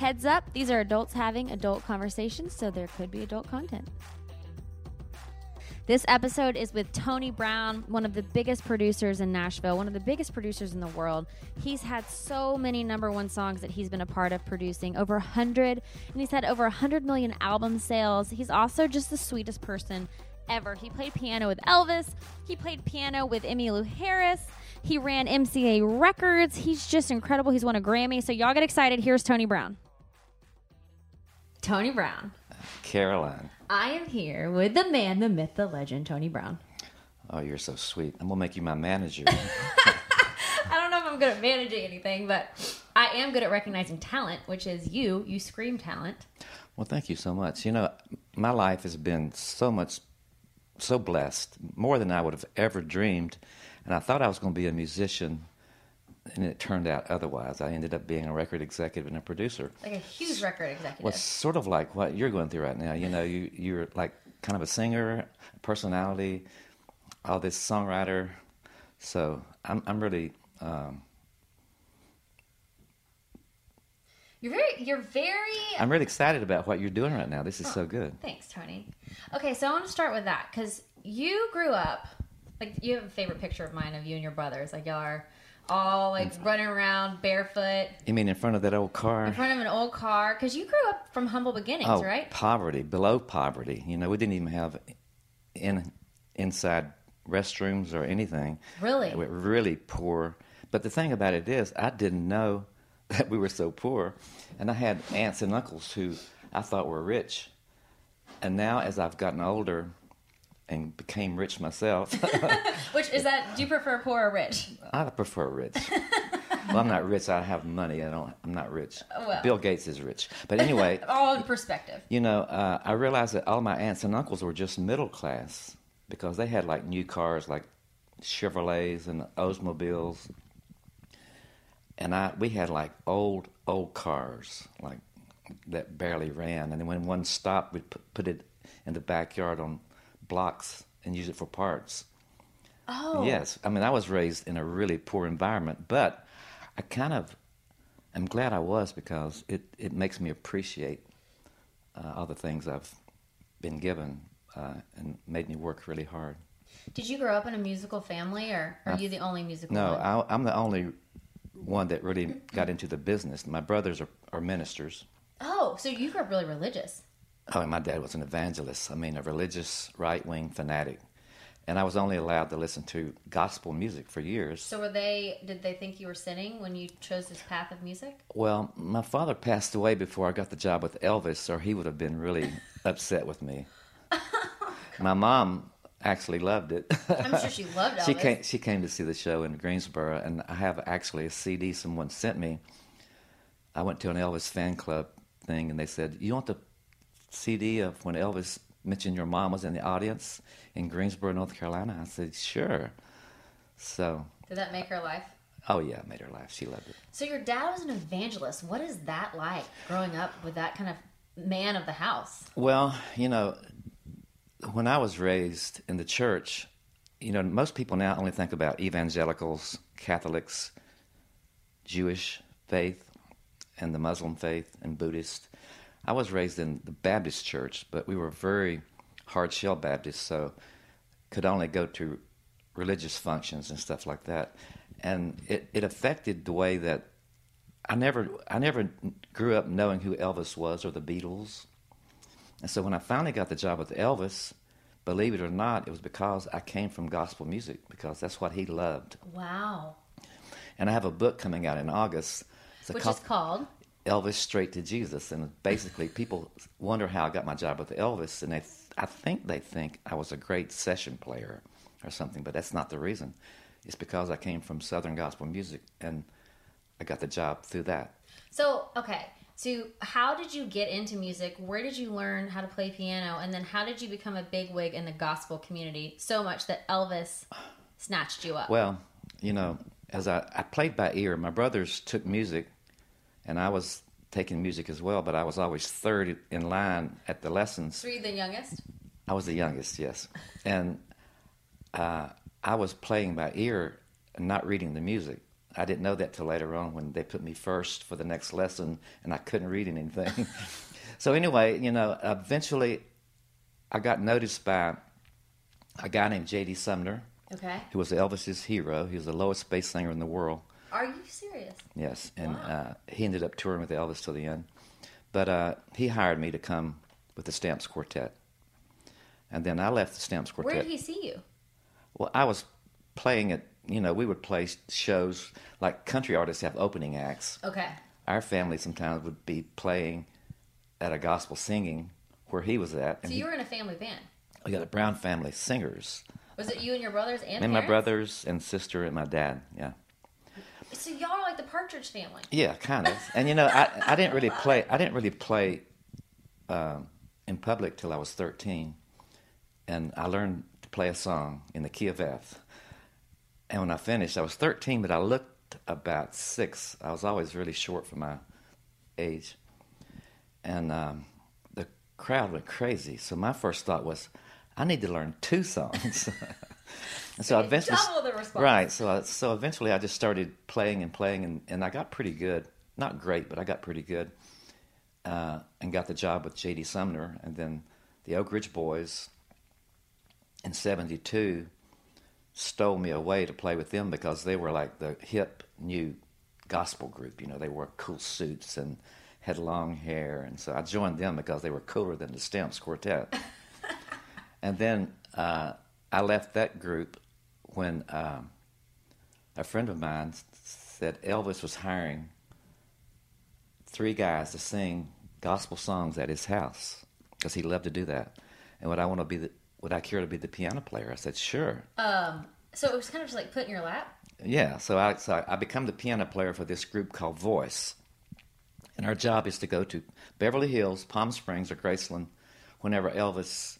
Heads up, these are adults having adult conversations, so there could be adult content. This episode is with Tony Brown, one of the biggest producers in Nashville, one of the biggest producers in the world. He's had so many number one songs that he's been a part of producing, over 100, and he's had over 100 million album sales. He's also just the sweetest person ever. He played piano with Elvis, he played piano with Emmylou Harris. He ran MCA Records. He's just incredible. He's won a Grammy. So, y'all get excited. Here's Tony Brown. Tony Brown. Caroline. I am here with the man, the myth, the legend, Tony Brown. Oh, you're so sweet. I'm gonna make you my manager. I don't know if I'm good at managing anything, but I am good at recognizing talent, which is you. You scream talent. well, thank you so much. You know, my life has been so much, so blessed, more than I would have ever dreamed. And I thought I was going to be a musician, and it turned out otherwise. I ended up being a record executive and a producer. Like a huge record executive. Well, sort of like what you're going through right now. You know, you you're like kind of a singer, personality, all this songwriter. So I'm I'm really um, You're very, you're very. I'm really excited about what you're doing right now. This is so good. Thanks, Tony. Okay, so I want to start with that because you grew up like you have a favorite picture of mine of you and your brothers. Like y'all are all like uh, running around barefoot You mean in front of that old car? in front of an old car because you grew up from humble beginnings, oh, right? poverty, below poverty. You know, we didn't even have in inside restrooms or anything. Really? We were really poor. But the thing about it is, I didn't know that we were so poor, and I had aunts and uncles who I thought were rich. And now, as I've gotten older and became rich myself, Which is that? Do you prefer poor or rich? I prefer rich. well, I'm not rich. I have money. I don't. I'm not rich. Well. Bill Gates is rich. But anyway, All in perspective. You know, uh, I realized that all my aunts and uncles were just middle class because they had like new cars like Chevrolets and Oldsmobiles. And I we had like old, old cars like that barely ran. And then when one stopped, we'd put, put it in the backyard on blocks and use it for parts. Oh, Yes, I mean I was raised in a really poor environment, but I kind of am glad I was because it, it makes me appreciate uh, all the things I've been given uh, and made me work really hard. Did you grow up in a musical family, or are you the only musical? No, one? I, I'm the only one that really got into the business. My brothers are, are ministers. Oh, so you grew up really religious. Oh, and my dad was an evangelist. I mean, a religious right wing fanatic. And I was only allowed to listen to gospel music for years. So were they? Did they think you were sinning when you chose this path of music? Well, my father passed away before I got the job with Elvis, or he would have been really upset with me. my mom actually loved it. I'm sure she loved Elvis. she came. She came to see the show in Greensboro, and I have actually a CD someone sent me. I went to an Elvis fan club thing, and they said, "You want the CD of when Elvis mentioned your mom was in the audience in Greensboro, North Carolina?" I said, "Sure." So, Did that make her life? oh yeah, it made her laugh. She loved it. So your dad was an evangelist. What is that like growing up with that kind of man of the house? Well, you know, when I was raised in the church, you know, most people now only think about evangelicals, Catholics, Jewish faith, and the Muslim faith and Buddhist. I was raised in the Baptist church, but we were very hard shell Baptist, so could only go to religious functions and stuff like that. And it, it affected the way that I never I never grew up knowing who Elvis was or the Beatles. And so when I finally got the job with Elvis, believe it or not, it was because I came from gospel music because that's what he loved. Wow. And I have a book coming out in August. It's Which co- is called Elvis Straight to Jesus, and basically people wonder how I got my job with Elvis, and they I think they think I was a great session player or something, but that's not the reason. It's because I came from Southern gospel music, and I got the job through that. So, okay. So, how did you get into music? Where did you learn how to play piano? And then, how did you become a big wig in the gospel community so much that Elvis snatched you up? Well, you know, as I, I played by ear, my brothers took music, and I was taking music as well, but I was always third in line at the lessons. Were you the youngest? I was the youngest, yes. And uh, I was playing by ear and not reading the music. I didn't know that till later on when they put me first for the next lesson and I couldn't read anything. so, anyway, you know, eventually I got noticed by a guy named J.D. Sumner, Okay. who was Elvis's hero. He was the lowest bass singer in the world. Are you serious? Yes, and Wow. uh, he ended up touring with Elvis till the end. But uh, he hired me to come with the Stamps Quartet, and then I left the Stamps Quartet. Where did he see you? Well, I was playing at you know we would play shows like country artists have opening acts. Okay. Our family sometimes would be playing at a gospel singing where he was at, So you were in a family band. we got a Brown family singers, Was it you and your brothers and and my brothers and sister and my dad. Yeah. So y'all are like the Partridge family. Yeah, kind of. And you know, I, I didn't really play. I didn't really play um, in public till I was thirteen, and I learned to play a song in the key of F. And when I finished, I was thirteen, but I looked about six. I was always really short for my age, and um, the crowd went crazy. So my first thought was, I need to learn two songs. and so I eventually, right? So I, so eventually, I just started playing and playing, and, and I got pretty good. Not great, but I got pretty good, uh, and got the job with J.D. Sumner, and then the Oak Ridge Boys in '72 stole me away to play with them because they were like the hip new gospel group. You know, they wore cool suits and had long hair, and so I joined them because they were cooler than the Stamps Quartet. and then uh, I left that group when um, a friend of mine said Elvis was hiring three guys to sing gospel songs at his house because he loved to do that. And would I want to be the would I care to be the piano player? I said, sure. Um. So it was kind of just like put in your lap. Yeah, so I, so I- I become the piano player for this group called Voice. And our job is to go to Beverly Hills, Palm Springs, or Graceland whenever Elvis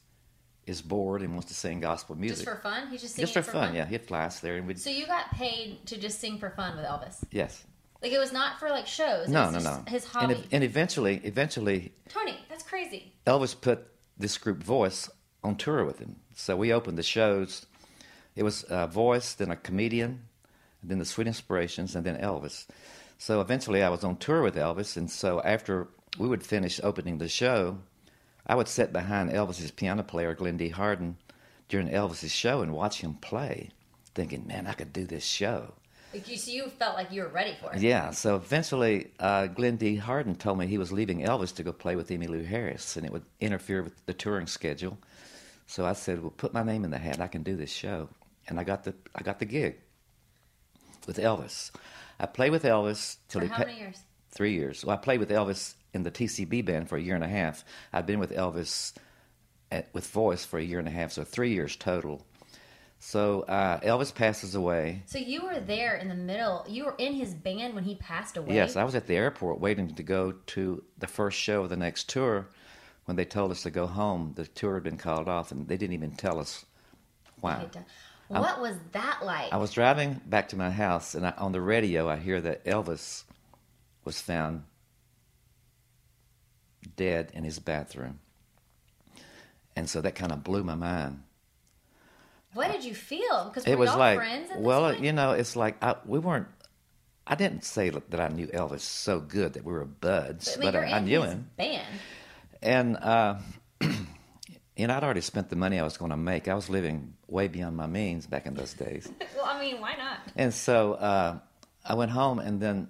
is bored and wants to sing gospel music. Just for fun? He's just singing Just for for fun, yeah. He'd fly us there and we'd. So you got paid to just sing for fun with Elvis? yes. Like it was not for like shows. No, no, no. His And, hobby. ev- and eventually, eventually, Tony, that's crazy. Elvis put this group Voice on tour with him. So we opened the shows. It was uh, Voice, then a comedian, then the Sweet Inspirations, and then Elvis. So eventually I was on tour with Elvis, and so after we would finish opening the show, I would sit behind Elvis's piano player, Glen D. Hardin, during Elvis's show and watch him play, thinking, man, I could do this show. So you felt like you were ready for it. Yeah, so eventually uh, Glen D. Hardin told me he was leaving Elvis to go play with Emmylou Harris, and it would interfere with the touring schedule. So I said, "Well, put my name in the hat. I can do this show." And I got the I got the gig with Elvis. I played with Elvis till For he how pa- many years? Three years. Well, I played with Elvis in the TCB band for a year and a half. I'd been with Elvis at, with Voice for a year and a half, so three years total. So uh, Elvis passes away. So you were there in the middle. You were in his band when he passed away. Yes, I was at the airport waiting to go to the first show of the next tour. When they told us to go home, the tour had been called off, and they didn't even tell us why. What was that like? I was driving back to my house, and I, on the radio, I hear that Elvis was found dead in his bathroom. And so that kind of blew my mind. what did you feel? Because it was like, friends. At this well, you know, it's like I, we weren't. I didn't say that I knew Elvis so good that we were buds, mean, but I, I knew him. Band. And uh, you know, I'd already spent the money I was going to make. I was living way beyond my means back in those days. Well, I mean, why not? And so uh, I went home, and then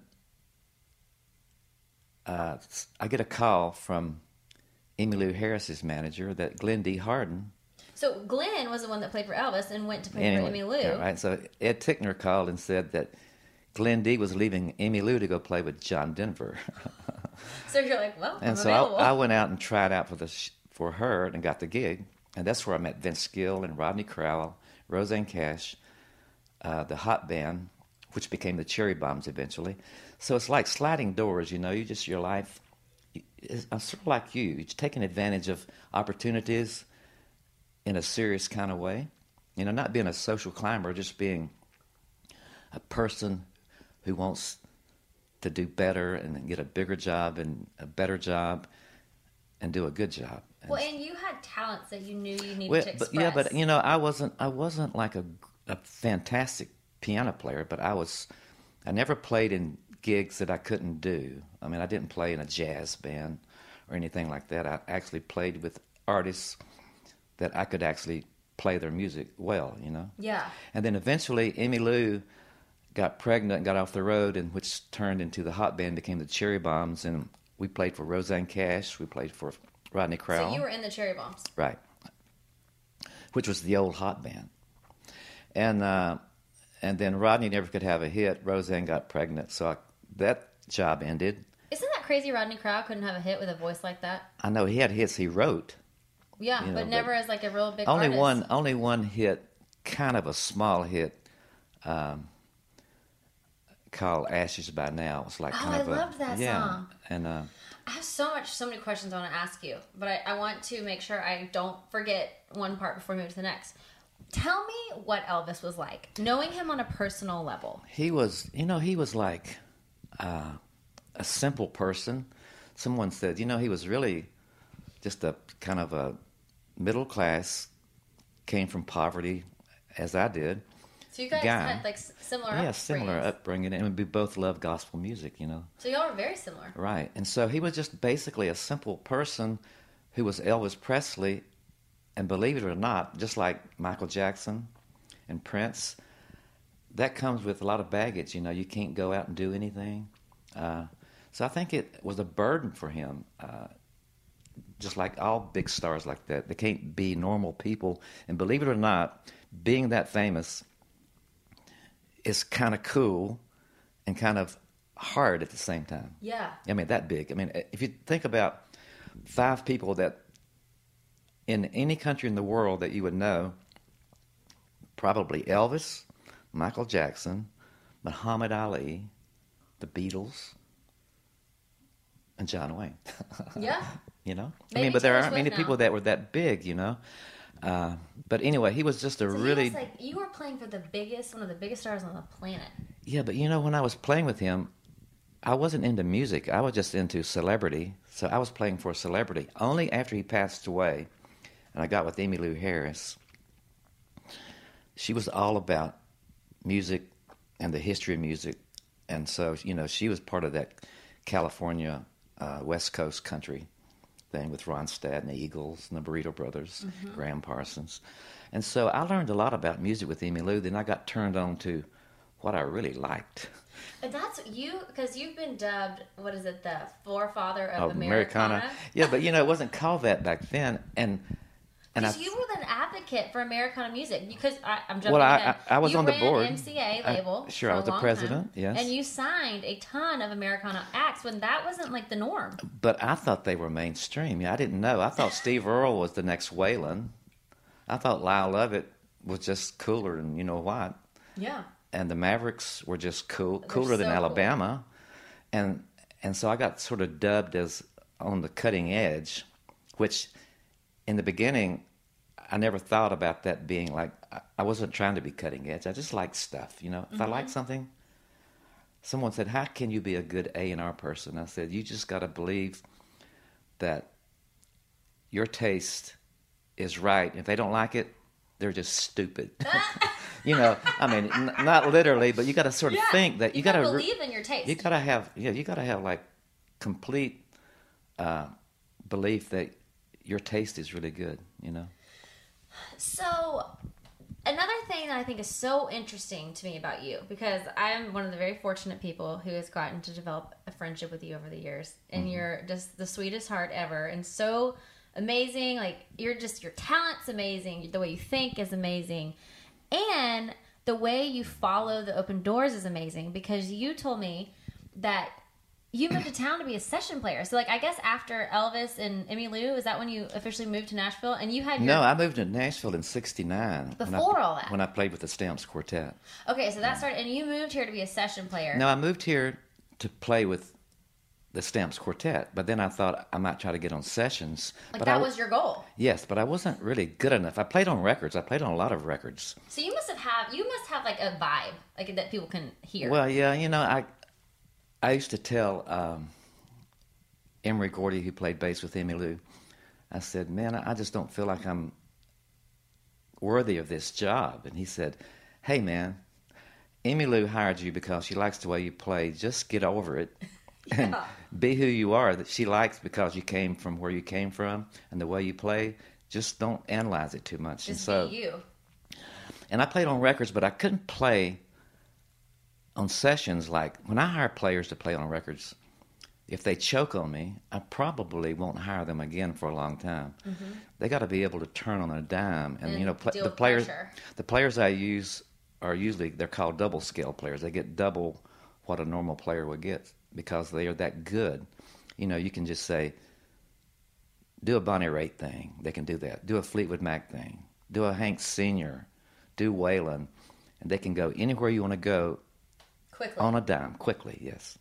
uh, I get a call from Emmylou Harris's manager that Glen D. Hardin. So Glen was the one that played for Elvis and went to play Anyway, for Emmylou. yeah, right. So Ed Tickner called and said that Glen D. was leaving Emmylou to go play with John Denver. So you're like, well, I'm And so. I, I went out and tried out for the sh- for her and got the gig, and that's where I met Vince Gill and Rodney Crowell, Rosanne Cash, uh, the Hot Band, which became the Cherry Bombs eventually. So it's like sliding doors, you know. You just your life is I'm sort of like you. You're taking advantage of opportunities in a serious kind of way. You know, not being a social climber, just being a person who wants to do better and get a bigger job and a better job and do a good job. And Well, and you had talents that you knew you needed well, to but express. yeah, but you know, I wasn't I wasn't like a, a fantastic piano player, but I was I never played in gigs that I couldn't do. I mean, I didn't play in a jazz band or anything like that. I actually played with artists that I could actually play their music well, you know. yeah. And then eventually, Emmylou got pregnant and got off the road, and which turned into the hot band, became the Cherry Bombs, and we played for Rosanne Cash. We played for Rodney Crowell. So you were in the Cherry Bombs. Right. Which was the old hot band. And uh, and then Rodney never could have a hit. Rosanne got pregnant, so I, that job ended. Isn't that crazy? Rodney Crowell couldn't have a hit with a voice like that. I know he had hits he wrote. Yeah, You know, but but never as like a real big only artist. one only one hit, kind of a small hit, um, called "Ashes by Now." It was like Oh, kind I of a loved that yeah, song. and uh, I have so much, so many questions I want to ask you, but I, I want to make sure I don't forget one part before we move to the next. Tell me what Elvis was like, knowing him on a personal level. he was you know he was like uh, a simple person someone said you know he was really just a kind of a middle class came from poverty as i did So you guys Guy. had like similar, yeah similar upbringing and we both loved gospel music you know So y'all were very similar. right and so he was just basically a simple person who was elvis presley and believe it or not just like michael jackson and prince that comes with a lot of baggage. You know, you can't go out and do anything. Uh, so I think it was a burden for him. Uh, just like all big stars like that, they can't be normal people. And believe it or not, being that famous is kind of cool and kind of hard at the same time. Yeah. I mean, that big. I mean, if you think about five people that in any country in the world that you would know, probably Elvis, Michael Jackson, Muhammad Ali, the Beatles, and John Wayne. Yeah. you know, I mean, but there aren't many Swift people that were that big. You know, uh, but anyway, he was just a So really like you were playing for the biggest, one of the biggest stars on the planet. Yeah, but you know, when I was playing with him, I wasn't into music. I was just into celebrity. So I was playing for a celebrity. Only after he passed away, and I got with Emmylou Harris, she was all about music and the history of music. And so, you know, she was part of that California uh, West Coast country thing with Ronstadt and the Eagles and the Burrito Brothers, Gram Parsons. And so I learned a lot about music with Emmylou. Then I got turned on to what I really liked. And that's you because you've been dubbed what is it the forefather of of Americana? Yeah, but you know, it wasn't called that back then. And Because you were an advocate for Americana music. Because I, I'm jumping Well, I- I- I was you on the board. MCA I- label. sure, for I was the president, time. yes. And you signed a ton of Americana acts when that wasn't like the norm. but I thought they were mainstream. Yeah, I didn't know. I thought Steve Earle was the next Waylon. I thought Lyle Lovett was just cooler than you know what. Yeah. and the Mavericks were just cool, cooler than so cool. Alabama, and and so I got sort of dubbed as on the cutting edge, which in the beginning I never thought about that being like I- wasn't trying to be cutting edge. I just like stuff, you know. If I like something, someone said, "How can you be a good A and R person?" I said, "You just got to believe that your taste is right. If they don't like it, they're just stupid." you know, I mean, n- not literally, but you got to sort of Yeah. think that you, You got to believe in your taste. You got to have, yeah, you got to have like complete uh, belief that your taste is really good. You know, So, another thing that I think is so interesting to me about you, because I am one of the very fortunate people who has gotten to develop a friendship with you over the years, and Mm-hmm. you're just the sweetest heart ever, and so amazing. Like you're just your talent's amazing, the way you think is amazing, and the way you follow the open doors is amazing. Because you told me that. You moved to town to be a session player. So, like, I guess after Elvis and Emmylou, is that when you officially moved to Nashville? And you had your no, I moved to Nashville in '69 Before all that. when I played with the Stamps Quartet. Okay, so that started, and you moved here to be a session player. No, I moved here to play with the Stamps Quartet. But then I thought I might try to get on sessions. Like but that I, was your goal. yes, but I wasn't really good enough. I played on records. I played on a lot of records. So you must have have you must have like a vibe like that people can hear. Well, yeah, you know, I I used to tell um, Emory Gordy, who played bass with Emmylou, I said, "Man, I just don't feel like I'm worthy of this job." And he said, "Hey, man, Emmylou hired you because she likes the way you play. Just get over it." And be who you are that she likes because you came from where you came from and the way you play. Just don't analyze it too much. and Just so, be you. and I played on records, but I couldn't play on sessions. Like when I hire players to play on records, if they choke on me, I probably won't hire them again for a long time. They got to be able to turn on a dime, and, Mm-hmm. And you know, pl- the players, pressure. the players I use are usually they're called double scale players. They get double what a normal player would get because they are that good. You know, you can just say, do a Bonnie Raitt thing. They can do that. Do a Fleetwood Mac thing. Do a Hank Senior. Do Waylon, and they can go anywhere you want to go Quickly. on a dime quickly. Yes.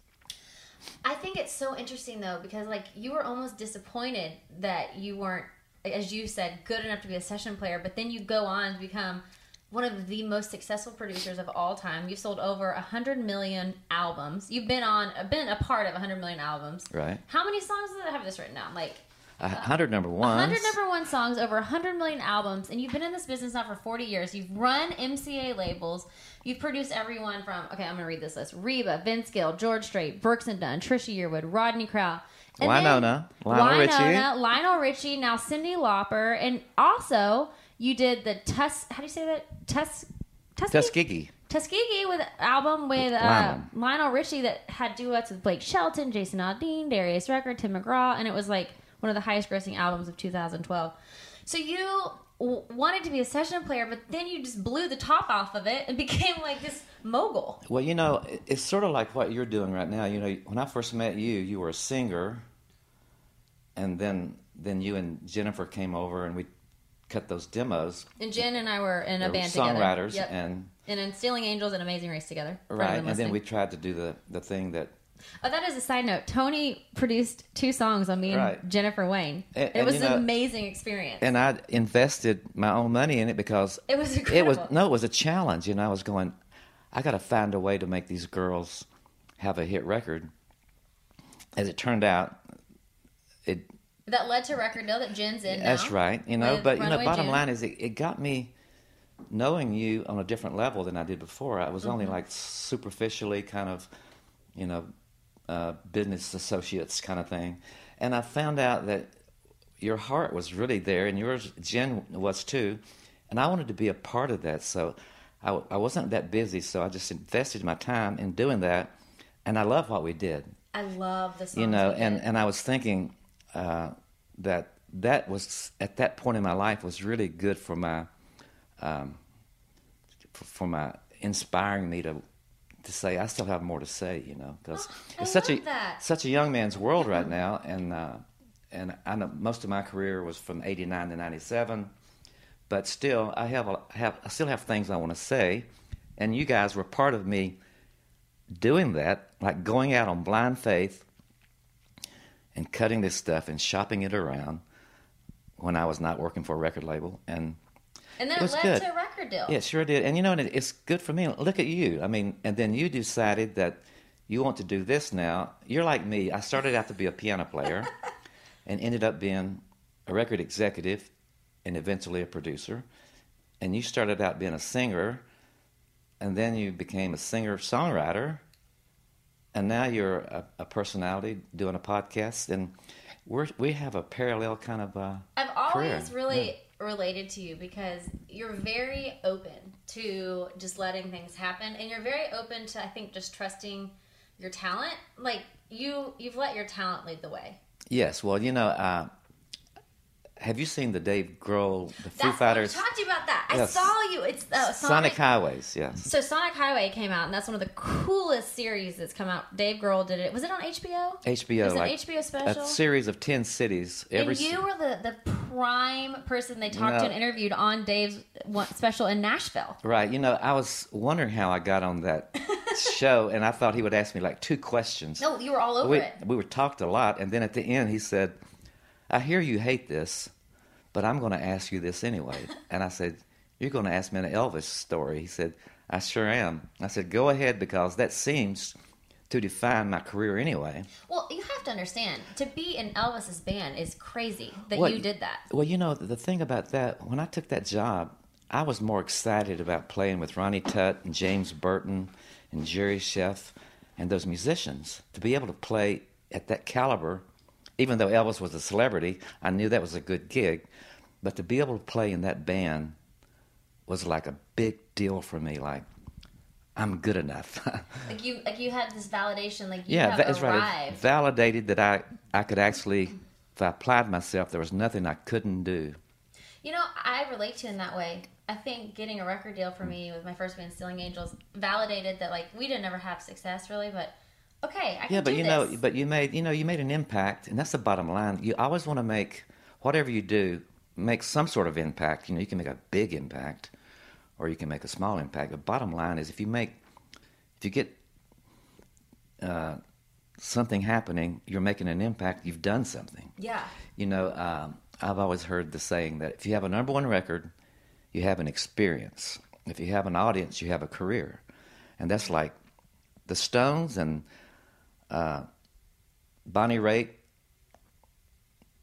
I think it's so interesting though because like you were almost disappointed that you weren't, as you said, good enough to be a session player. But then you go on to become one of the most successful producers of all time. You've sold over a hundred million albums. You've been on, been a part of a hundred million albums. Right. How many songs does it have this written down? Like hundred number ones. 100 number one songs, over 100 million albums, and you've been in this business now for 40 years. You've run MCA labels. You've produced everyone from, okay, I'm going to read this list Reba, Vince Gill, George Strait, Brooks and Dunn, Trisha Yearwood, Rodney Crowell. and Wynonna, Lionel Richie. Lionel Richie, now Cyndi Lauper, and also you did the Tus, how do you say that? Tus, Tuskegee? Tuskegee. Tuskegee with album with uh, Lionel. Lionel Richie that had duets with Blake Shelton, Jason Aldean, Darius Rucker, Tim McGraw, and it was like one of the highest grossing albums of 2012. So you w- wanted to be a session player, but then you just blew the top off of it and became like this mogul. Well, you know, it's sort of like what you're doing right now. You know, when I first met you, you were a singer, and then then you and Jennifer came over and we cut those demos. And Jen and I were in a band together. songwriters Yep. and and in Stealing Angels and Amazing Race together. right, and then we tried to do the the thing that Oh, that is a side note. Tony produced two songs on me and Right. Jennifer Wayne. And- it was an know- amazing experience. and I invested my own money in it because it was it was no, it was a challenge. You know, I was going, I got to find a way to make these girls have a hit record. As it turned out, it that led to record deal that Jen's in. That's now right. You know, but you know, bottom June. line is it, it got me knowing you on a different level than I did before. I was only Mm-hmm. like superficially kind of, you know, uh, business associates kind of thing, and I found out that your heart was really there, and yours, Jen, was too, and I wanted to be a part of that. So I, I wasn't that busy, so I just invested my time in doing that, and I love what we did. I love the songs. you know and and i was thinking uh, that that was at that point in my life was really good for my um, for, for my inspiring me to to say i still have more to say you know because Oh, it's such a that. such a young man's world right now and uh, and I know most of my career was from 89 to 97 but still I have a, have I still have things I want to say and you guys were part of me doing that like going out on blind faith and cutting this stuff and shopping it around when I was not working for a record label and and then it it, was led good. to a record deal. yeah, it sure did. And you know, and it, it's good for me. Look at you. I mean, and then you decided that you want to do this now. You're like me. I started out to be a piano player and ended up being a record executive and eventually a producer. And you started out being a singer and then you became a singer songwriter. And now you're a, a personality doing a podcast. And we're, we have a parallel kind of. Uh, I've always career. really related to you because you're very open to just letting things happen, and you're very open to I think just trusting your talent. Like you, you've let your talent lead the way. Yes, well, you know, uh, have you seen the Dave Grohl, the Foo Fighters, I talked to you about that. I saw you. It's uh, Sonic Highways? Yes, So Sonic Highway came out, and that's one of the coolest series that's come out. Dave Grohl did it. Was it on HBO? HBO, It's an like HBO special. a series of ten cities. Every and you were the, the prime person they talked No. to and interviewed on Dave's special in Nashville. right, you know, I was wondering how I got on that show, and I thought he would ask me like two questions. No, you were all over we, it. we were talked a lot, and then at the end he said, "I hear you hate this, but I'm going to ask you this anyway." and I said, "You're going to ask me an Elvis story?" He said, "I sure am." I said, "Go ahead, because that seems to define my career anyway." Well, you have to understand to be in Elvis's band is crazy that Well, you did that. Well, you know, the thing about that, when I took that job, I was more excited about playing with Ronnie Tutt and James Burton and Jerry Scheff and those musicians. To be able to play at that caliber, even though Elvis was a celebrity, I knew that was a good gig. But to be able to play in that band was like a big deal for me. Like, I'm good enough. Like you, like you had this validation. Like you yeah, that's right. It validated that I, I could actually, if I applied myself, there was nothing I couldn't do. You know, I relate to in that way. I think getting a record deal for mm. me with my first band, Stealing Angels, validated that like we didn't ever have success really, but okay, I can Yeah, but you know, but you made you know you made an impact, and that's the bottom line. You always want to make whatever you do make some sort of impact. You know, you can make a big impact, or you can make a small impact. The bottom line is if you make if you get uh, something happening, you're making an impact. You've done something. yeah, You know, um, I've always heard the saying that if you have a number one record, you have an experience. If you have an audience, you have a career. And that's like the Stones and uh, Bonnie Raitt,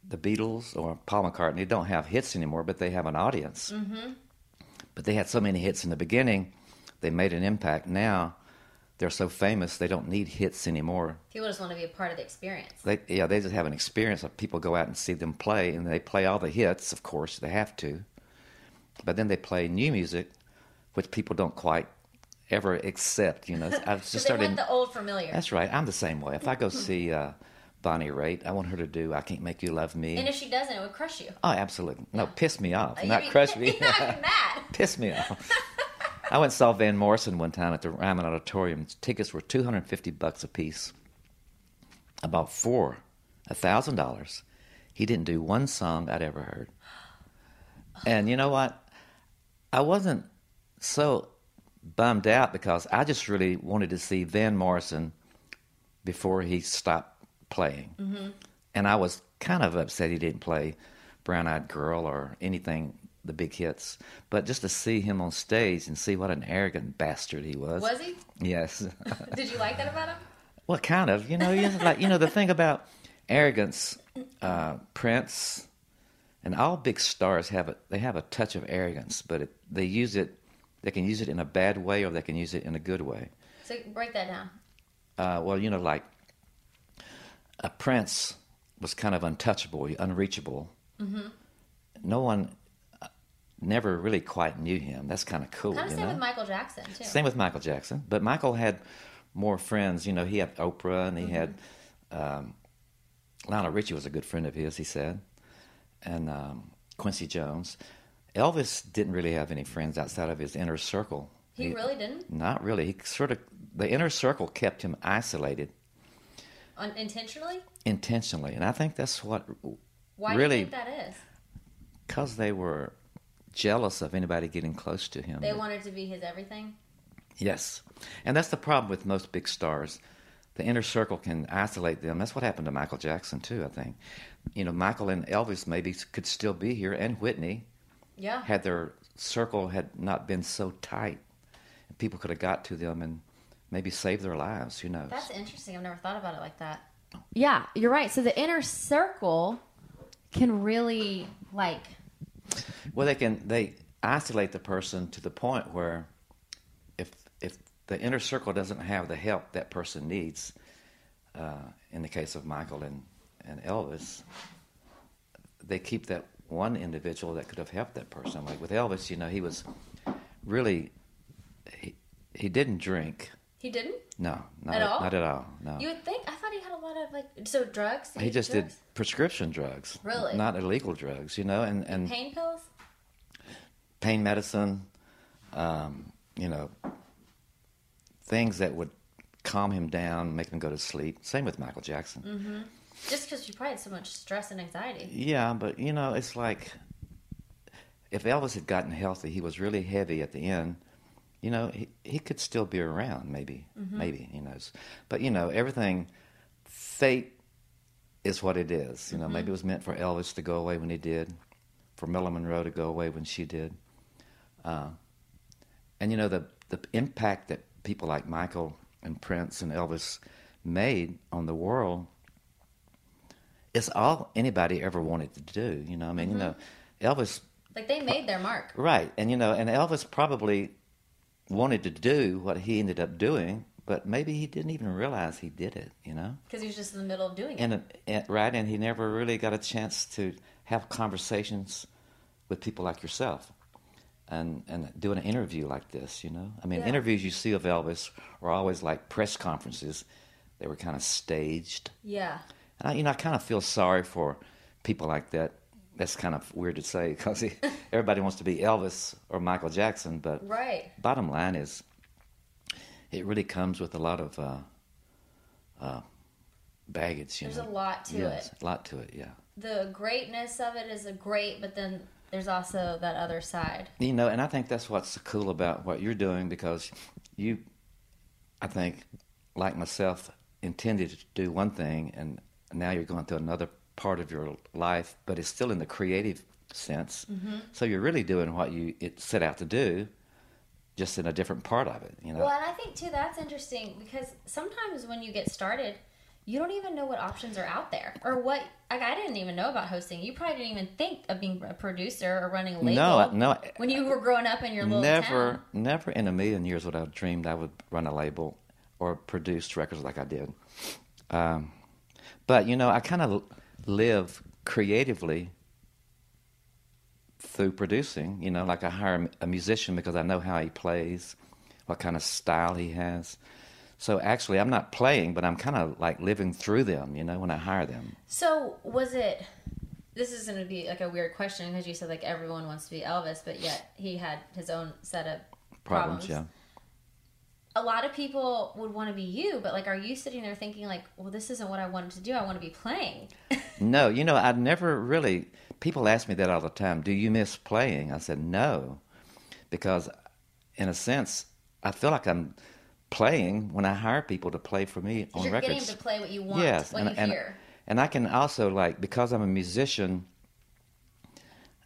the Beatles, or Paul McCartney don't have hits anymore, but they have an audience. Mm-hmm. But they had so many hits in the beginning, they made an impact. Now they're so famous, they don't need hits anymore. people just want to be a part of the experience. They, yeah, they just have an experience. Of people go out and see them play, and they play all the hits. Of course, they have to, but then they play new music, which people don't quite ever accept. You know, I've So just they started. want the old familiar. That's right. I'm the same way. If I go see uh, Bonnie Raitt, I want her to do "I Can't Make You Love Me." and if she doesn't, it would crush you. oh, absolutely. No, piss me off, You'd not crush me. Not mad. piss me off. I went and saw Van Morrison one time at the Ryman Auditorium. Tickets were 250 bucks a piece. About four, a thousand dollars. He didn't do one song I'd ever heard. And you know what? I wasn't so bummed out because I just really wanted to see Van Morrison before he stopped playing. And I was kind of upset he didn't play Brown Eyed Girl or anything, the big hits. But just to see him on stage and see what an arrogant bastard he was. Was he? Yes. Did you like that about him? well, kind of. You know, you know, like you know the thing about arrogance. Uh, Prince and all big stars have it. they have a touch of arrogance, but it, they use it. They can use it in a bad way, or they can use it in a good way. So break that down. uh, well, you know, like a prince was kind of untouchable, unreachable. Mm-hmm. No one uh, never really quite knew him. That's kind of cool. Kind of same know? with Michael Jackson too. Same with Michael Jackson, but Michael had more friends. You know, he had Oprah, and he had um, Lionel Richie was a good friend of his. He said, and um, Quincy Jones. Elvis didn't really have any friends outside of his inner circle. He really didn't Not really. He sort of the inner circle kept him isolated Un- intentionally. intentionally, and I think that's what Why really do you think that is? because they were jealous of anybody getting close to him. They wanted to be his everything. Yes. And that's the problem with most big stars. The inner circle can isolate them. That's what happened to Michael Jackson, too, I think. You know, Michael and Elvis maybe could still be here, and Whitney, Yeah. had their circle had not been so tight. People could have got to them and maybe saved their lives. Who knows? That's interesting. I've never thought about it like that. Yeah, you're right. So the inner circle can really like Well, they can they isolate the person to the point where if if the inner circle doesn't have the help that person needs, uh, in the case of Michael and and Elvis, they keep that one individual that could have helped that person. Like with Elvis, you know, he was really he he didn't drink. He didn't. No, not At all? Not at all. No. You would think. I thought he had a lot of like so drugs. he ate just drugs? did prescription drugs, Really? not illegal drugs. You know, and and pain pills. pain medicine, um, you know, things that would calm him down, make him go to sleep. Same with Michael Jackson. Mm-hmm. Just because you probably had so much stress and anxiety. Yeah, but you know, it's like if Elvis had gotten healthy, he was really heavy at the end. you know, he, he could still be around, maybe, Mm-hmm. maybe, he knows. But, you know, everything, fate is what it is. You know, Mm-hmm. maybe it was meant for Elvis to go away when he did, for Marilyn Monroe to go away when she did. Uh, and, you know, the, the impact that people like Michael and Prince and Elvis made on the world is all anybody ever wanted to do. You know, I mean, you mm-hmm. know, Elvis Like they made their mark. Right, and you know, and Elvis probably wanted to do what he ended up doing, but maybe he didn't even realize he did it. You know, Because he was just in the middle of doing it. and, and right, and he never really got a chance to have conversations with people like yourself, and and doing an interview like this. You know, I mean, Yeah. interviews you see of Elvis are always like press conferences; they were kind of staged. yeah. And I, you know, I kind of feel sorry for people like that. That's kind of weird to say because everybody wants to be Elvis or Michael Jackson, but Right. bottom line is, it really comes with a lot of uh, uh, baggage. You There's know? a lot to yes, it. a lot to it. Yeah. The greatness of it is a great, but then there's also that other side. You know, and I think that's what's cool about what you're doing because you, I think, like myself, intended to do one thing, and now you're going through another part of your life, but it's still in the creative sense. So you're really doing what you it set out to do, just in a different part of it. You know. Well, and I think too that's interesting because sometimes when you get started, you don't even know what options are out there or what. Like I didn't even know about hosting. You probably didn't even think of being a producer or running a label. No, no. When you were growing up in your little never, town. never in a million years would I have dreamed I would run a label or produce records like I did. Um, but you know, I kind of live creatively through producing. You know, like I hire a musician because I know how he plays, what kind of style he has. So actually, I'm not playing, but I'm kind of like living through them. You know, when I hire them. So was it? This is going to be like a weird question because you said like everyone wants to be Elvis, but yet he had his own set of Problems, problems. yeah. A lot of people would want to be you, but like, are you sitting there thinking like, well, this isn't what I wanted to do. I want to be playing. No, you know, I never really. People ask me that all the time. Do you miss playing? I said no, because in a sense, I feel like I'm playing when I hire people to play for me on you're records. getting to play what you want, yes, what and, you and, hear. and I can also like because I'm a musician.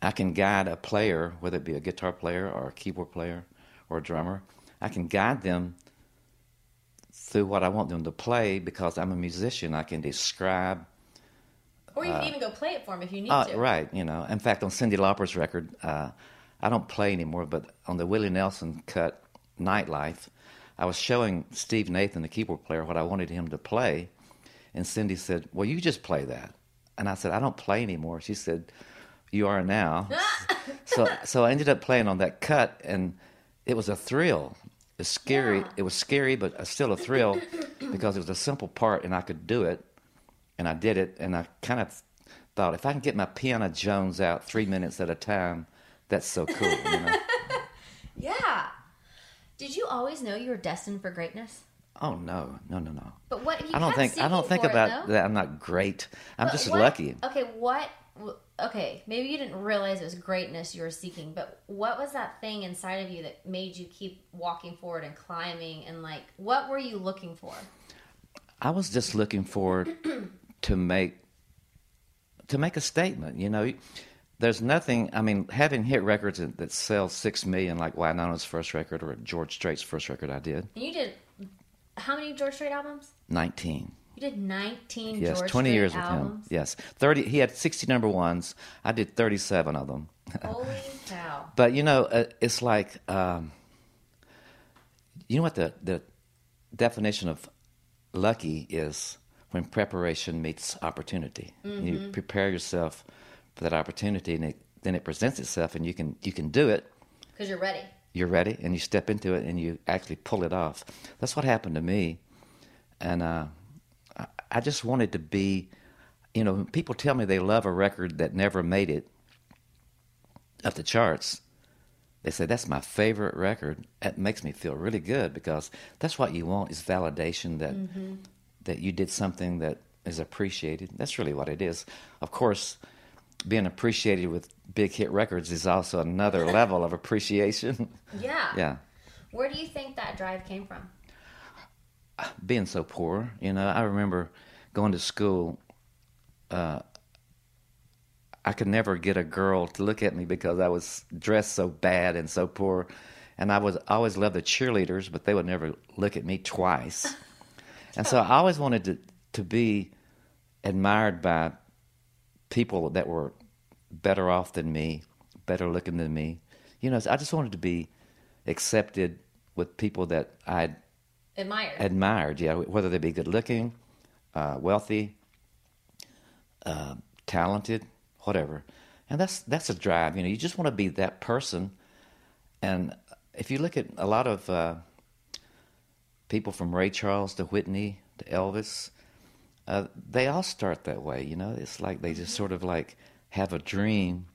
I can guide a player, whether it be a guitar player or a keyboard player or a drummer. I can guide them through what I want them to play because I'm a musician. I can describe Or you can even go play it for them if you need uh, to. right, you know. In fact, on Cyndi Lauper's record, uh, I don't play anymore, but on the Willie Nelson cut, Nightlife, I was showing Steve Nathan, the keyboard player, what I wanted him to play. And Cyndi said, Well, you just play that. And I said, I don't play anymore. She said, You are now. so, so I ended up playing on that cut, and it was a thrill. It's scary. Yeah. It was scary, but still a thrill because it was a simple part, and I could do it and I did it, and I kind of thought if I can get my Piano Jones out three minutes at a time, that's so cool. You know? Yeah. Did you always know you were destined for greatness? oh no, no, no, no. But what I don't think I don't think for it, about that. I'm not great. I'm But just what- lucky. Okay, what? Okay, maybe you didn't realize it was greatness you were seeking, but what was that thing inside of you that made you keep walking forward and climbing? And like, what were you looking for? I was just looking for to make to make a statement. You know, there's nothing. I mean, having hit records that, sell six million, like Wynonna's first record or George Strait's first record, I did you did how many George Strait albums? nineteen. You did nineteen. Yes, George 20 Strait years albums. with him. Yes. 30 he had 60 number ones. I did 37 of them. Holy cow! But you know, uh, it's like um, you know what the the definition of lucky is when preparation meets opportunity. You prepare yourself for that opportunity and it, then it presents itself and you can you can do it. Because you're ready. You're ready and you step into it and you actually pull it off. That's what happened to me. And uh, I, just wanted to be, you know, people tell me they love a record that never made it up the charts. They say that's my favorite record. That makes me feel really good because that's what you want is validation that mm-hmm. that you did something that is appreciated. That's really what it is. Of course, being appreciated with big hit records is also another level of appreciation. Yeah. yeah. Where do you think that drive came from? Being so poor. You know, I remember going to school. Uh, I could never get a girl to look at me because I was dressed so bad and so poor, and I was I always loved the cheerleaders, but they would never look at me twice. and so I always wanted to to be admired by people that were better off than me, better looking than me. You know, I just wanted to be accepted with people that I'd Admired. admired, yeah, whether they be good looking, uh, wealthy, uh, talented, whatever. And that's that's a drive. You know, you just want to be that person. And if you look at a lot of uh, people from Ray Charles to Whitney to Elvis, uh, they all start that way. You know, it's like they just sort of like have a dream,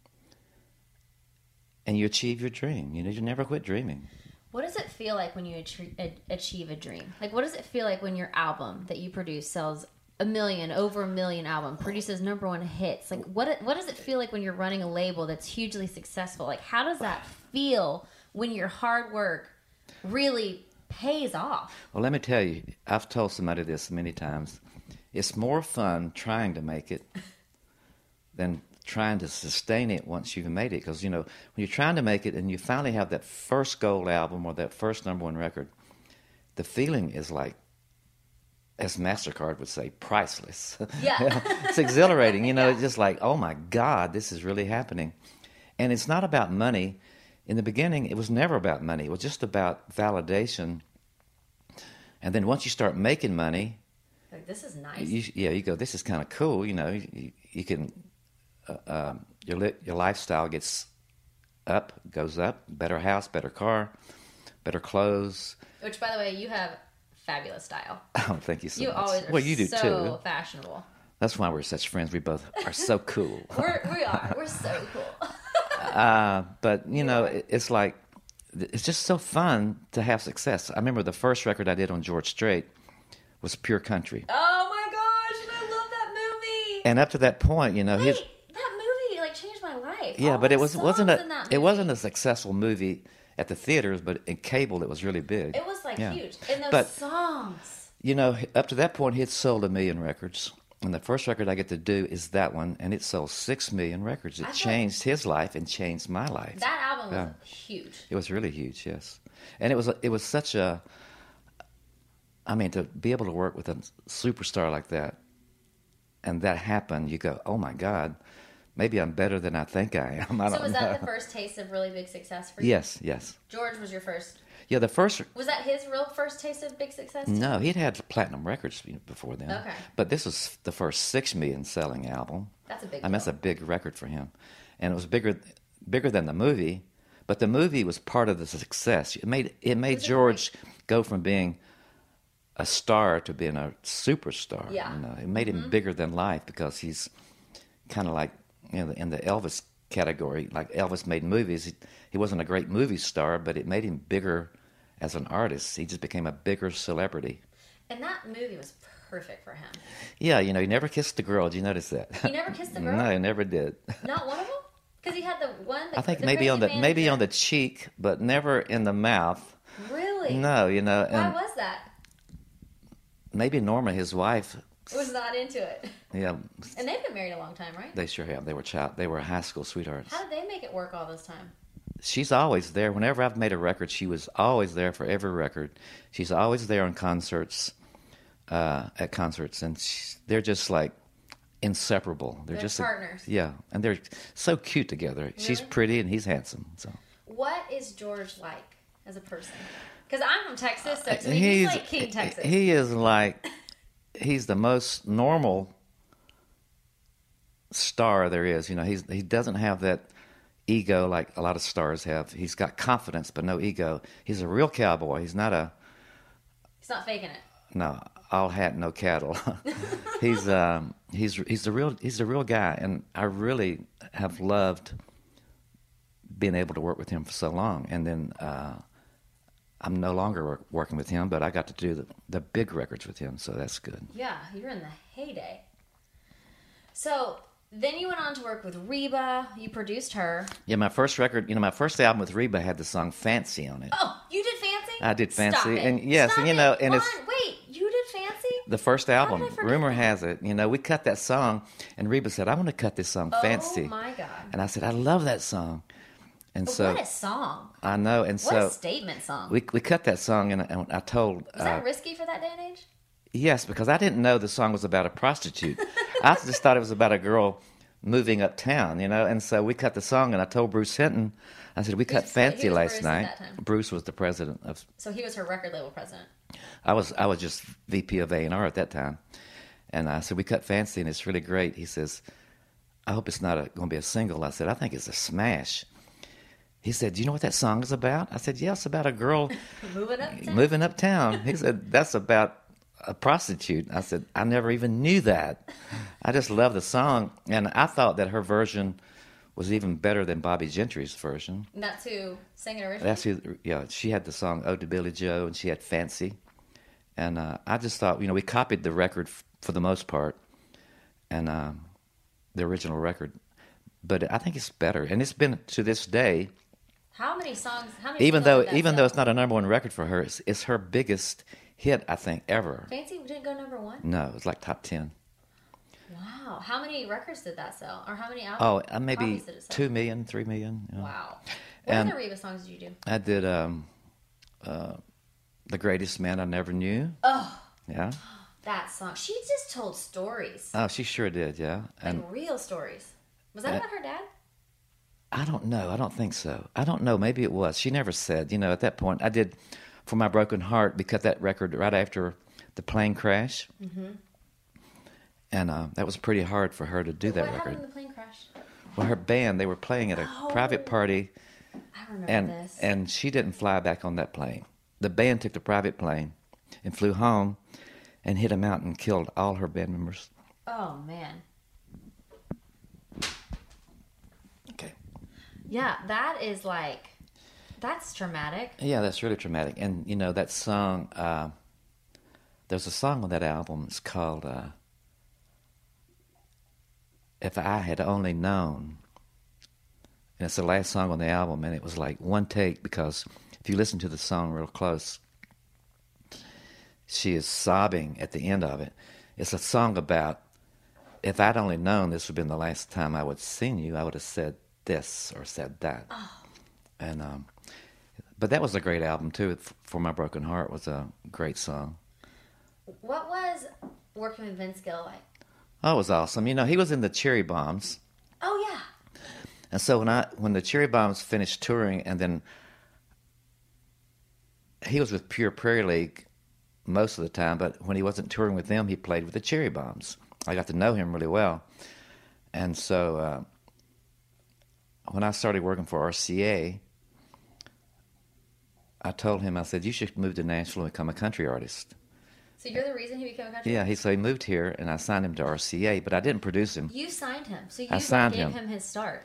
and you achieve your dream. You know, you never quit dreaming. What does it feel like when you achieve a dream? Like, what does it feel like when your album that you produce sells a million, over a million album, produces number one hits? Like, what what does it feel like when you're running a label that's hugely successful? Like, how does that feel when your hard work really pays off? Well, let me tell you, I've told somebody this many times. It's more fun trying to make it than trying to sustain it once you've made it. Because, you know, when you're trying to make it and you finally have that first gold album or that first number one record, the feeling is like, as MasterCard would say, priceless. Yeah. it's exhilarating. You know, it's just like, oh my God, this is really happening. And it's not about money. In the beginning, it was never about money. It was just about validation. And then once you start making money, Like, this is nice. you, yeah, you go, this is kind of cool. You know, you, you can, uh, um, your li- your lifestyle gets up, goes up. Better house, better car, better clothes. Which, by the way, you have fabulous style. Oh, thank you so You much. always are well, you do so too. fashionable. That's why we're such friends. We both are so cool. We're, we are. We're so cool. Uh, but you know, it, it's like it's just so fun to have success. I remember the first record I did on George Strait was Pure Country, Oh my gosh, and I love that movie. and up to that point, you know, Wait, his that movie like yeah, All but it was wasn't a it wasn't a successful movie at the theaters, but in cable it was really big. It was like Yeah. huge, and those But- songs. You know, up to that point, he had sold a million records. And the first record I get to do is that one, and it sold six million records. It changed his life and changed my life. That album was Yeah. huge. It was really huge, yes. And it was it was such a I mean to be able to work with a superstar like that and that happened, you go, "Oh my god, maybe I'm better than I think I am." I So was know. that the first taste of really big success for you? yes, yes. George was your first. Yeah, the first Was that his real first taste of big success? no, he'd had platinum records before then. Okay. But this was the first 6 million selling album. That's a big I mean, that's a big record for him. And it was bigger bigger than the movie, but the movie was part of the success. It made it made Was it George go from being a star to being a superstar. Yeah. You know, it made Mm-hmm. him bigger than life because he's kind of like you know in the Elvis category. Like Elvis made movies. He, he wasn't a great movie star, but it made him bigger as an artist. He just became a bigger celebrity. And that movie was perfect for him. Yeah, you know, he never kissed a girl. Did you notice that? He never kissed a girl. no, he never did. Not one of them. Because he had the one. That, I think the maybe on the maybe on the cheek, but never in the mouth. Really? No, you know, Why was that? maybe Norma, his wife. Was not into it. Yeah, And they've been married a long time, right? they sure have. They were child. They were high school sweethearts. How did they make it work all this time? She's always there. Whenever I've made a record, she was always there for every record. She's always there on concerts, uh, at concerts, and she's, they're just like inseparable. They're, They're just a- partners. yeah, and they're so cute together. She's pretty and he's handsome. So What is George like as a person? Because I'm from Texas, so to me, he's, like King Texas. He is like he's the most normal star there is. You know, he's he doesn't have that ego like a lot of stars have. He's got confidence but no ego. He's a real cowboy. He's not a he's not faking it. no all hat no cattle. he's um he's he's the real he's the real guy and I really have loved being able to work with him for so long and then uh I'm no longer work, working with him, but I got to do the, the big records with him, so that's good. Yeah, you're in the heyday. So then you went on to work with Reba. You produced her. Yeah, my first record, you know, my first album with Reba had the song "Fancy" on it. Oh, you did Fancy? I did Fancy, it. and yes, Stop and you it. know, and it's wait, you did Fancy? the first album. Rumor that? has it, you know, we cut that song, and Reba said, "I want to cut this song, Fancy," Oh my god. and I said, "I love that song," and so what a song. I know, and What so a statement song. we we cut that song, and, and I told Was uh, that risky for that day and age? Yes because I didn't know the song was about a prostitute. I just thought it was about a girl moving uptown, you know, and so we cut the song, and I told Bruce Hinton, I said, "We cut Fancy last Bruce night." Bruce was the president of So he was her record label president. I was I was just VP of A and R at that time, and I said we cut fancy and it's really great. He says, I hope it's not going to be a single. I said I think it's a smash. He said, Do you know what that song is about? I said, Yes, about a girl Moving up. to- moving uptown. He said that's about a prostitute. I said I never even knew that. I just love the song, and I thought that her version was even better than Bobbie Gentry's version. Not to sing it originally. That's who, yeah. She had the song "Ode to Billie Joe" and she had "Fancy," and uh, I just thought, you know, we copied the record f- for the most part, and um, the original record, but I think it's better, and it's been to this day. How many songs? How many? Even though, even though it's not a number one record for her, it's, it's her biggest hit, I think, ever. Fancy didn't go number one. No, it was like top ten. Wow. How many records did that sell, or how many albums? Oh, uh, maybe did it sell? two million, three million. you know. Wow. What And- other Reba songs did you do? I did um, uh, "The Greatest Man I Never Knew." Oh, Yeah. that song. She just told stories, Oh, she sure did. Yeah. And like real stories. Was that Uh, about her dad? I don't know. I don't think so. I don't know. Maybe it was. She never said. You know, at that point, I did for my broken heart. We cut that record right after the plane crash, mm-hmm. and uh, that was pretty hard for her to do that what happened record. in the plane crash? Well, her band they were playing at a Oh. private party, I remember and this. and she didn't fly back on that plane. The band took the private plane and flew home, and hit a mountain and killed all her band members. oh man. Okay. Yeah, that is like, that's traumatic. Yeah, that's really traumatic. And you know that song. Uh, there's a song on that album. It's called uh, "If I Had Only Known," and it's the last song on the album. And it was like one take because if you listen to the song real close, she is sobbing at the end of it. It's a song about if I'd only known this would have been the last time I would seen you, I would have said this or said that. And um, but that was a great album too. For my broken heart was a great song. What was working with Vince Gill like? Oh, it was awesome. You know, he was in the Cherry Bombs, Oh yeah. and so when I when the Cherry Bombs finished touring, and then he was with Pure Prairie League most of the time, but when he wasn't touring with them, he played with the Cherry Bombs. I got to know him really well, and so uh, when I started working for RCA, I told him I said you should move to Nashville and become a country artist. So you're the reason he became a country. Yeah, he so he moved here, and I signed him to RCA, but I didn't produce him. You signed him, so you I signed gave him. him. his start.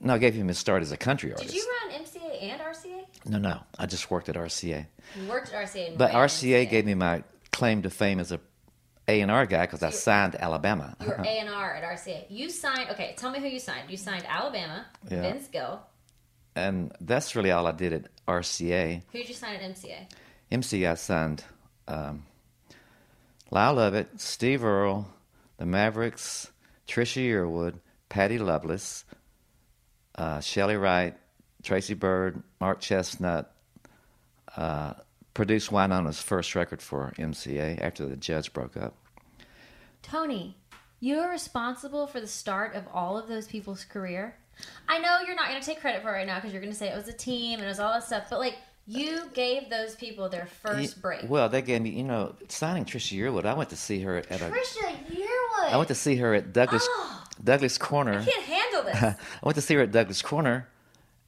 No, I gave him his start as a country artist. Did you run MCA and RCA? No, no, I just worked at RCA. You worked at RCA, and But RCA gave me my claim to fame as a A and R guy because I signed Alabama. You were A and R at RCA. You signed. Okay, tell me who you signed. You signed Alabama, Yeah. Vince Gill. And that's really all I did at RCA. Who did you sign at MCA? MC, I signed um, Lyle Lovett, Steve Earle, the Mavericks, Trisha Yearwood, Patty Loveless, uh, Chely Wright, Tracy Byrd, Mark Chesnutt. Uh, produced Wynonna's first record for MCA after the Judds broke up. Tony, you're responsible for the start of all of those people's career. I know you're not going to take credit for it right now because you're going to say it was a team and it was all that stuff, but like you gave those people their first break. Well, they gave me, you know, signing Trisha Yearwood. I went to see her at a. Trisha Yearwood. I went to see her at Douglas Oh. Douglas Corner. I can't handle this. I went to see her at Douglas Corner,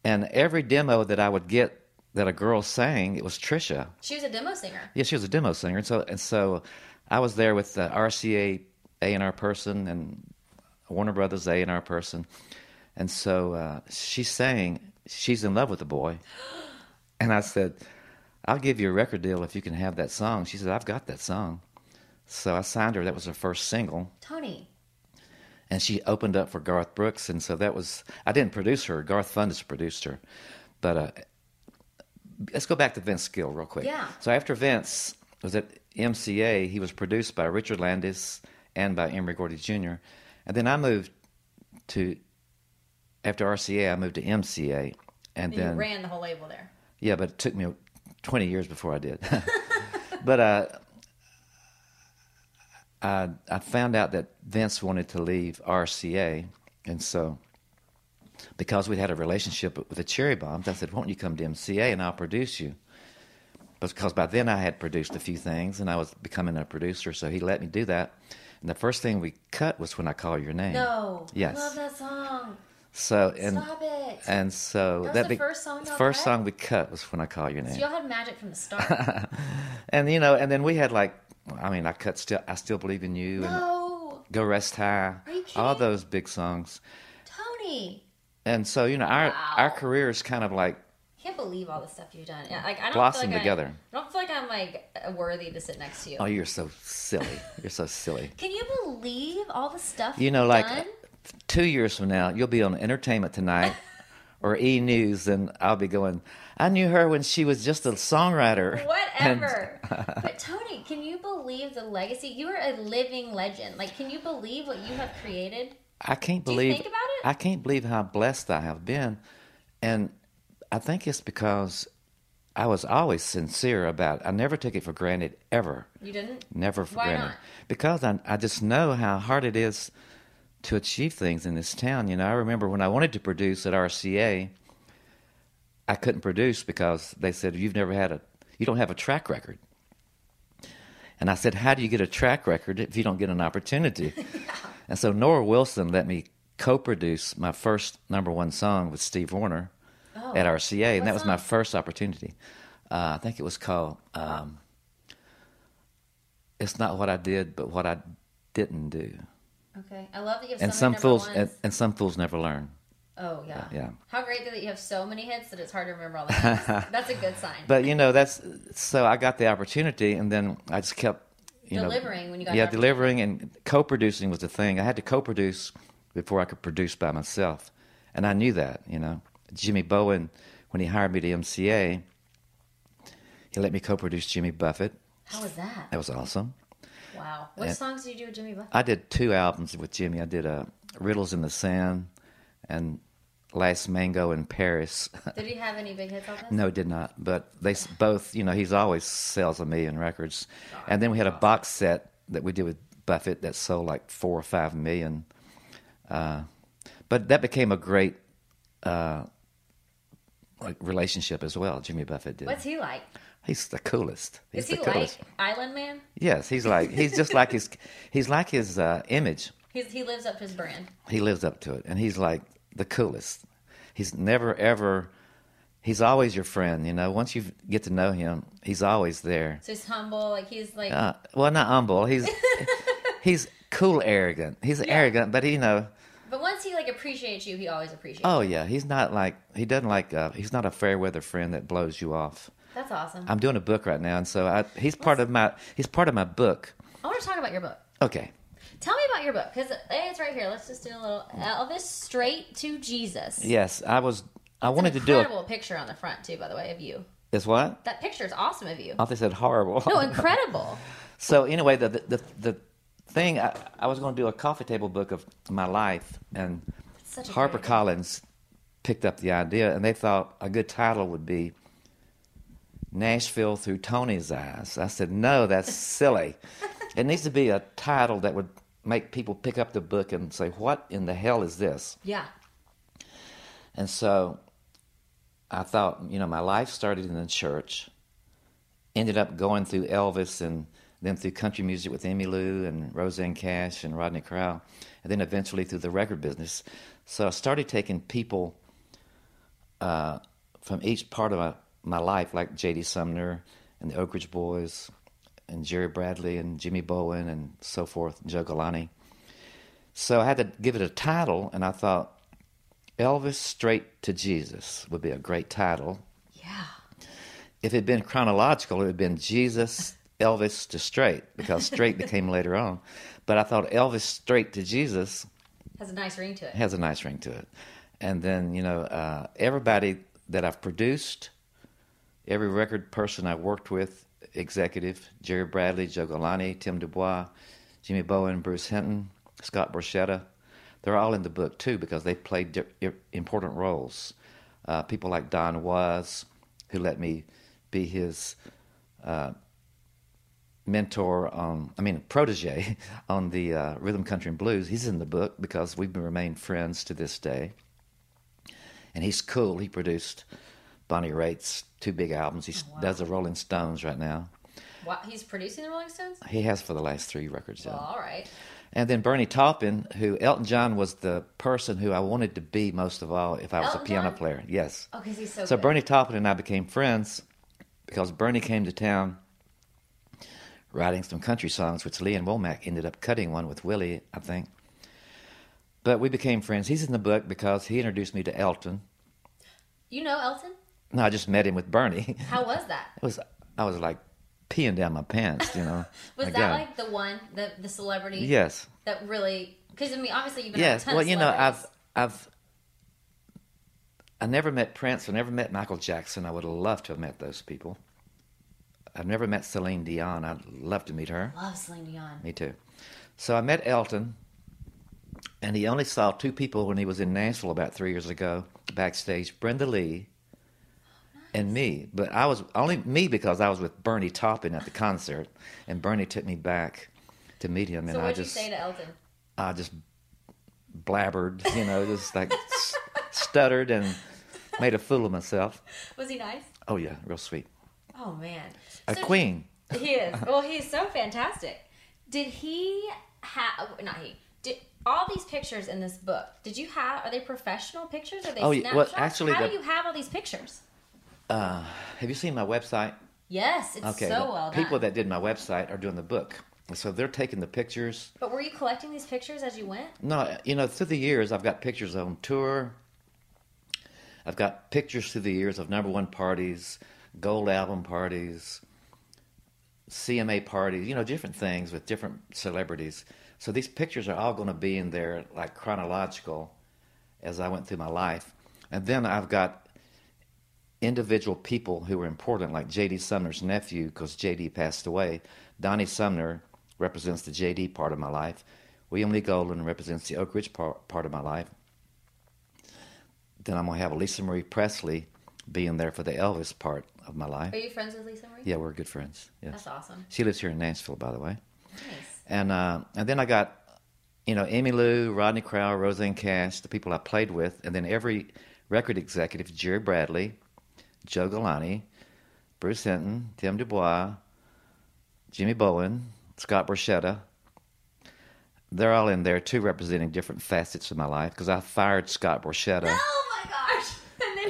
and every demo that I would get that a girl sang, it was Trisha. she was a demo singer. Yeah, she was a demo singer, and so and so, I was there with the RCA A and R person and Warner Brothers A and R person, and so uh, she sang. She's in love with the boy, and I said, "I'll give you a record deal if you can have that song." She said, "I've got that song," so I signed her. That was her first single Tony, and she opened up for Garth Brooks, and so that was I didn't produce her. Garth Fundis produced her, but uh, let's go back to Vince Gill real quick. Yeah. So after Vince was at MCA, he was produced by Richard Landis and by Emory Gordy Jr. And then I moved to after RCA, I moved to MCA, and And then you ran the whole label there. yeah, but it took me 20 years before I did. but uh, I, I found out that Vince wanted to leave RCA, and so because we had a relationship with the Cherry Bombs, I said, "Won't you come to MCA and I'll produce you?" Because by then I had produced a few things and I was becoming a producer, so he let me do that. And the first thing we cut was when I call your name. No. Yes. I love that song. So and Stop it. and so That the be- first song first song we cut was when I call your name. so y'all had magic from the start. and you know, and then we had like, I mean, I cut still, I still believe in you, and no. Go Rest High, all those big songs. Tony. And so you know, our Wow. our career is kind of like I can't believe all the stuff you've done. Like I don't Blossom feel like together. I, I don't feel like I'm like worthy to sit next to you. oh, you're so silly, you're so silly. Can you believe all the stuff You know, like done? Two years from now, you'll be on Entertainment Tonight or E News, and I'll be going. I knew her when she was just a songwriter. And- Whatever. but Tony, can you believe the legacy? You are a living legend. Like, can you believe what you have created? I can't Do you believe think about it? I can't believe how blessed I have been, and I think it's because I was always sincere about. It. I never took it for granted ever, You didn't? never for Why granted, not? because I I just know how hard it is to achieve things in this town. You know, I remember when I wanted to produce at RCA, I couldn't produce because they said you've never had a you don't have a track record. And I said, How do you get a track record if you don't get an opportunity? And so Norro Wilson let me co produce my first number one song with Steve Wariner Oh. at RCA, and that was my first opportunity. Uh, I think it was called um, It's Not What I Did, but What I Didn't Do. Okay. I love that you have And so some fools and, and some fools never learn. Oh, yeah. yeah. How great that you have so many hits that it's hard to remember all the names. That's a good sign. But you know, that's so I got the opportunity, and then I just kept you know Delivering when you got yeah delivering and co-producing was the thing. I had to co-produce before I could produce by myself, and I knew that. You know, Jimmy Bowen when he hired me to MCA, he let me co-produce Jimmy Buffett. How was that? That was awesome. Wow. What And- songs did you do with Jimmy Buffett? I did two albums with Jimmy. I did uh, Riddles in the Sand and Last Mango in Paris. Did he have any big hits on this? No, did not. But they both, you know, he's always sells a million records. And then we had a box set that we did with Buffett that sold like four or five million. Uh, but that became a great uh, like relationship as well. Jimmy Buffett did. What's he like? He's the coolest. He's Is he the coolest. like Island Man? Yes, he's like he's just like his he's like his uh, image. He's, he lives up to his brand. He lives up to it, and he's like the coolest. He's never ever. He's always your friend, you know. Once you get to know him, he's always there. So he's humble. Like he's like Uh, well, not humble. He's he's cool, arrogant. He's arrogant, but you know. But once he like appreciates you, he always appreciates. Oh you. yeah, he's not like he doesn't like. Uh, he's not a fair weather friend that blows you off. That's awesome. I'm doing a book right now, and so I, he's part of my he's part of my book. I want to talk about your book. Okay, Tell me about your book because it's right here. Let's just do a little Elvis straight to Jesus. yes, I was. I It's wanted an to do incredible picture on the front too, by the way, of you. Is what? That picture is awesome of you. I thought they said horrible. No, incredible. So anyway, the the the, the thing I, I was going to do a coffee table book of my life, and Harper. Collins picked up the idea, and they thought a good title would be Nashville through Tony's eyes. I said, no, that's silly. it needs to be a title that would make people pick up the book and say, what in the hell is this? Yeah. And so I thought, you know, my life started in the church, ended up going through Elvis and then through country music with Emmylou and Rosanne Cash and Rodney Crowell, and then eventually through the record business. So I started taking people uh, from each part of my, my life, like J.D. Sumner and the Oak Ridge Boys and Jerry Bradley and Jimmy Bowen and so forth, Joe Galante. So I had to give it a title, and I thought, Elvis Straight to Jesus would be a great title. Yeah. If it had been chronological, it would have been Jesus, Elvis to Straight, because Straight became later on. But I thought Elvis Straight to Jesus Has a nice ring to it. has a nice ring to it. And then, you know, uh, everybody that I've produced, every record person I worked with, executive, Jerry Bradley, Joe Galante, Tim Dubois, Jimmy Bowen, Bruce Hinton, Scott Borchetta. They're all in the book too because they played di- important roles. Uh, people like Don Was, who let me be his uh, mentor on, I mean, protege on the uh, rhythm, country, and blues. He's in the book because we've remained friends to this day. And he's cool. He produced Bonnie Raitt's two big albums. He Oh, wow. does the Rolling Stones right now. What, he's producing the Rolling Stones? He has for the last three records. Well, all right. And then Bernie Taupin, who Elton John was the person who I wanted to be most of all if I was Elton a piano John? player. Yes. Oh, because he's so, So good. Bernie Taupin and I became friends because Bernie came to town writing some country songs, which Lee Ann Womack ended up cutting one with Willie, I think. But we became friends. He's in the book because he introduced me to Elton. You know Elton? No, I just met him with Bernie. How was that? It was I was like peeing down my pants, you know. Was that like the one, the the celebrity Yes. that really? Because I mean, obviously you've been Yes. Well, you know, I've. I've I never met Prince. I never met Michael Jackson. I would have loved to have met those people. I've never met Celine Dion. I'd love to meet her. love Celine Dion. Me too. So I met Elton, and he only saw two people when he was in Nashville about three years ago backstage: Brenda Lee and me. But I was only me because I was with Bernie Taupin at the concert, and Bernie took me back to meet him, and So I what'd just you say to Elton? I just blabbered, you know, just like stuttered and made a fool of myself. Was he nice? Oh yeah, real sweet. Oh man, A So- queen. He is. Well, he's so fantastic. Did he have? Not he. Did all these pictures in this book? Did you have? Are they professional pictures? Are they Oh, yeah, well, snapshots? actually, how the- do you have all these pictures? Uh, have you seen my website? Yes, it's Okay, so well done. people that did my website are doing the book, so they're taking the pictures. But were you collecting these pictures as you went? No, you know, through the years, I've got pictures on tour. I've got pictures through the years of number one parties, gold album parties, CMA parties, you know, different things with different celebrities. So these pictures are all going to be in there, like chronological, as I went through my life. And then I've got individual people who were important, like J.D. Sumner's nephew, because J.D. passed away. Donnie Sumner represents the J.D. part of my life. William Lee Golden represents the Oak Ridge part, part of my life. Then I'm going to have Lisa Marie Presley being there for the Elvis part of my life. Are you friends with Lisa Marie? Yeah, we're good friends. Yes. That's awesome. She lives here in Nashville, by the way. Nice. And uh, and then I got, you know, Emmylou, Rodney Crowell, Rosanne Cash, the people I played with, and then every record executive, Jerry Bradley, Joe Galante, Bruce Hinton, Tim Dubois, Jimmy Bowen, Scott Borchetta. They're all in there too, representing different facets of my life. Because I fired Scott Borchetta, Oh my gosh!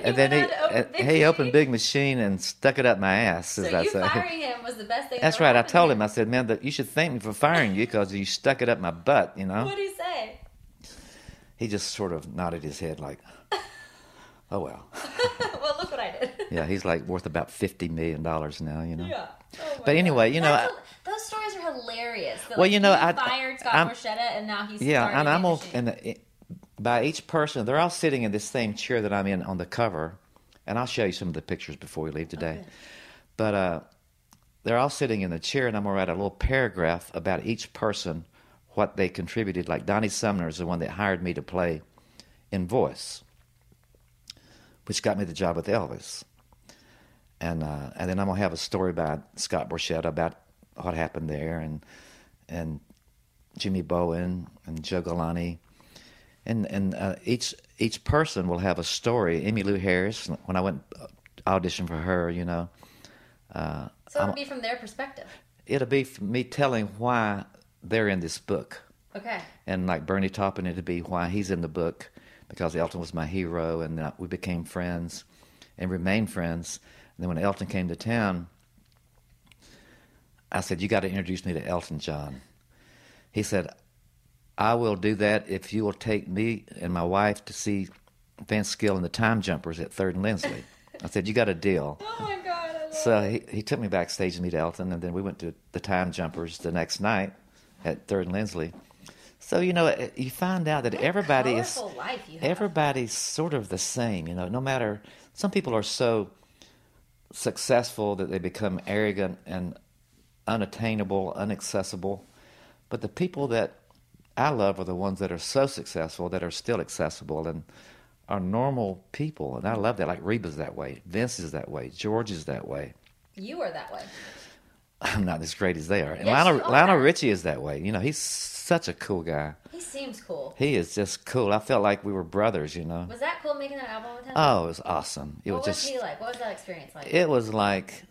And then he, and then he on open and he opened Big Machine and stuck it up my ass, as So I you say. firing him was the best thing. That's right. I told to him. I said, "Man, that you should thank me for firing you because you stuck it up my butt." You know. What did he say? He just sort of nodded his head, like, "Oh well." well, look what I did. Yeah, he's like worth about fifty million dollars now. You know. Yeah. Oh But anyway, God. you know, I- those stories are hilarious. That, Well, like, you know, I- fired Scott I'm- Borchetta, and now he's Yeah, and I'm on, and the, by each person, they're all sitting in this same chair that I'm in on the cover, and I'll show you some of the pictures before we leave today. Okay. But uh, they're all sitting in the chair, and I'm gonna write a little paragraph about each person, what they contributed. Like Donnie Sumner is the one that hired me to play in voice, which got me the job with Elvis. And uh, and then I'm gonna have a story about Scott Borchetta about what happened there, and and Jimmy Bowen and Joe Galante, and and uh, each each person will have a story. Emmylou Harris, when I went uh, audition for her, you know, uh, so it'll I'm- be from their perspective. it'll be me telling why they're in this book, Okay. and like Bernie Taupin, it'll be why he's in the book because Elton was my hero, and uh, we became friends and remained friends. And then when Elton came to town, I said, "You got to introduce me to Elton John." He said, "I will do that if you will take me and my wife to see Vince Gill and the Time Jumpers at Third and Lindsley." I said, "You got a deal." Oh my god. I love So he, he took me backstage to meet Elton, and then we went to the Time Jumpers the next night at Third and Lindsley. So you know, eh, you find out that What everybody is everybody's sort of the same. You know, no matter some people are so successful that they become arrogant and unattainable, inaccessible. But the people that I love are the ones that are so successful that are still accessible and are normal people. And I love that. Like Reba's that way, Vince is that way, George is that way. You are that way. I'm not as great as they are. And Yes, Lionel. Lionel Richie is that way. You know, he's such a cool guy. He seems cool. He is just cool. I felt like we were brothers, you know. Was that cool making that album with him? Oh, it was awesome. It what was was just he like? What was that experience like? it was like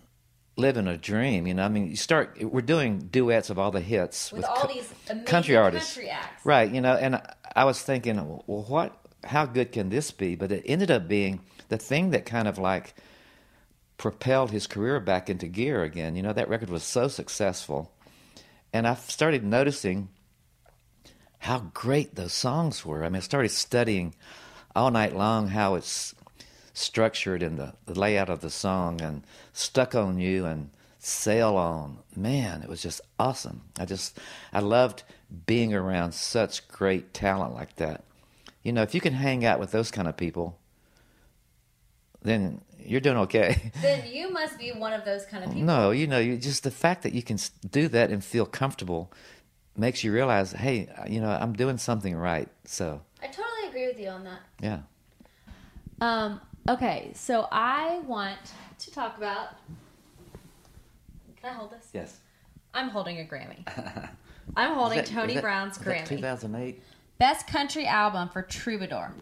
living a dream, you know. I mean, you start we're doing duets of all the hits with, all co- these amazing country artists. country acts. Right, you know, and I- I was thinking, well, what how good can this be? But it ended up being the thing that kind of like propelled his career back into gear again. You know, that record was so successful. And I started noticing how great those songs were. I mean, I started studying all night long how it's structured and the, the layout of the song and stuck on you and sail on. Man, it was just awesome. I just, I loved being around such great talent like that. You know, if you can hang out with those kind of people, then you're doing okay. Then you must be one of those kind of people. No, you know, you just the fact that you can do that and feel comfortable makes you realize, hey, you know, I'm doing something right. So, I totally agree with you on that. yeah. Um, okay, so I want to talk about. Can I hold this? Yes. I'm holding a Grammy. I'm holding Tony Brown's Grammy. 2008. Best country album for Troubadour.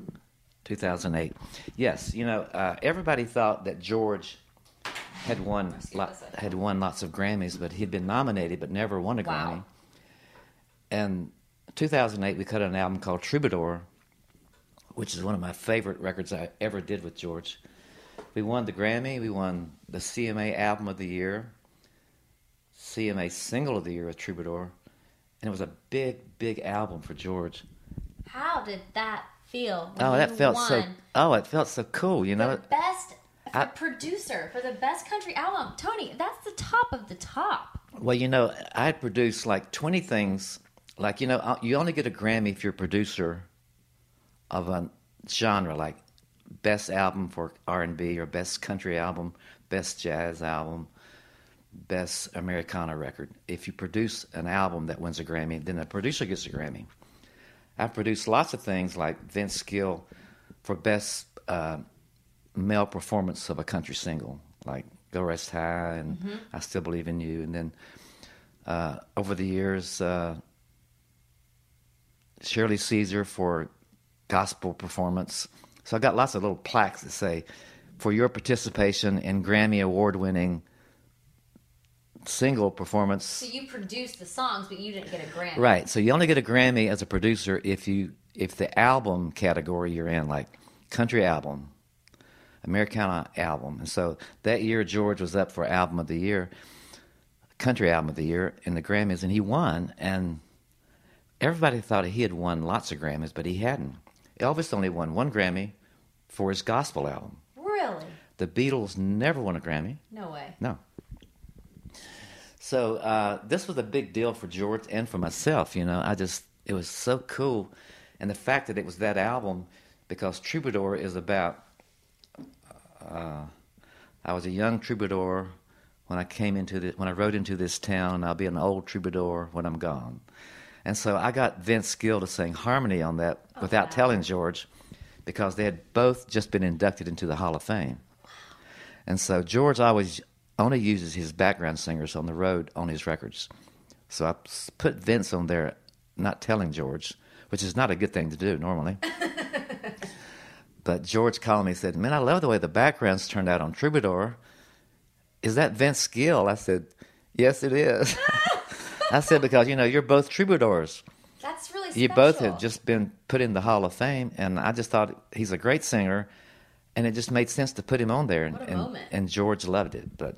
2008. Yes, you know, uh, everybody thought that George had won lot, had won lots of Grammys, but he'd been nominated but never won a Wow. Grammy. And 2008, we cut an album called Troubadour, which is one of my favorite records I ever did with George. We won the Grammy. We won the CMA Album of the Year, CMA Single of the Year with Troubadour, and it was a big, big album for George. How did that feel? Oh, that felt so. Oh, it felt so cool. You know, the best I- producer for the best country album. Tony, that's the top of the top. Well, you know, I had produced like 20 things. Like, you know, uh, you only get a Grammy if you're a producer of a genre, like best album for R&B or best country album, best jazz album, best Americana record. If you produce an album that wins a Grammy, then the producer gets a Grammy. I've produced lots of things like Vince Gill for best uh, male performance of a country single, like "Go Rest High" and "I Still Believe in You," and then uh, over the years, uh, Shirley Caesar for gospel performance. So I got lots of little plaques that say, "For your participation in Grammy award-winning single performance." So you produced the songs, but you didn't get a Grammy. Right. So you only get a Grammy as a producer if you if the album category you're in, like country album, Americana album. And so that year George was up for album of the year, country album of the year in the Grammys, and he won. And everybody thought he had won lots of Grammys, but he hadn't. Elvis only won one Grammy for his gospel album. Really? The Beatles never won a Grammy. No way. No. So uh, this was a big deal for George and for myself. You know, I just it was so cool, and the fact that it was that album, because Troubadour is about. Uh, I was a young troubadour when I came into the, when I rode into this town. I'll be an old troubadour when I'm gone, and so I got Vince Gill to sing harmony on that without wow. telling George, because they had both just been inducted into the Hall of Fame. And so George always only uses his background singers on the road on his records. So I put Vince on there, not telling George, which is not a good thing to do normally. but George called me and said, Man, I love the way the backgrounds turned out on Troubadour. Is that Vince Gill? I said, Yes, it is. I said, Because, you know, you're both troubadours. That's really special. You both have just been put in the Hall of Fame, and I just thought he's a great singer, and it just made sense to put him on there. And, and, moment. and George loved it, but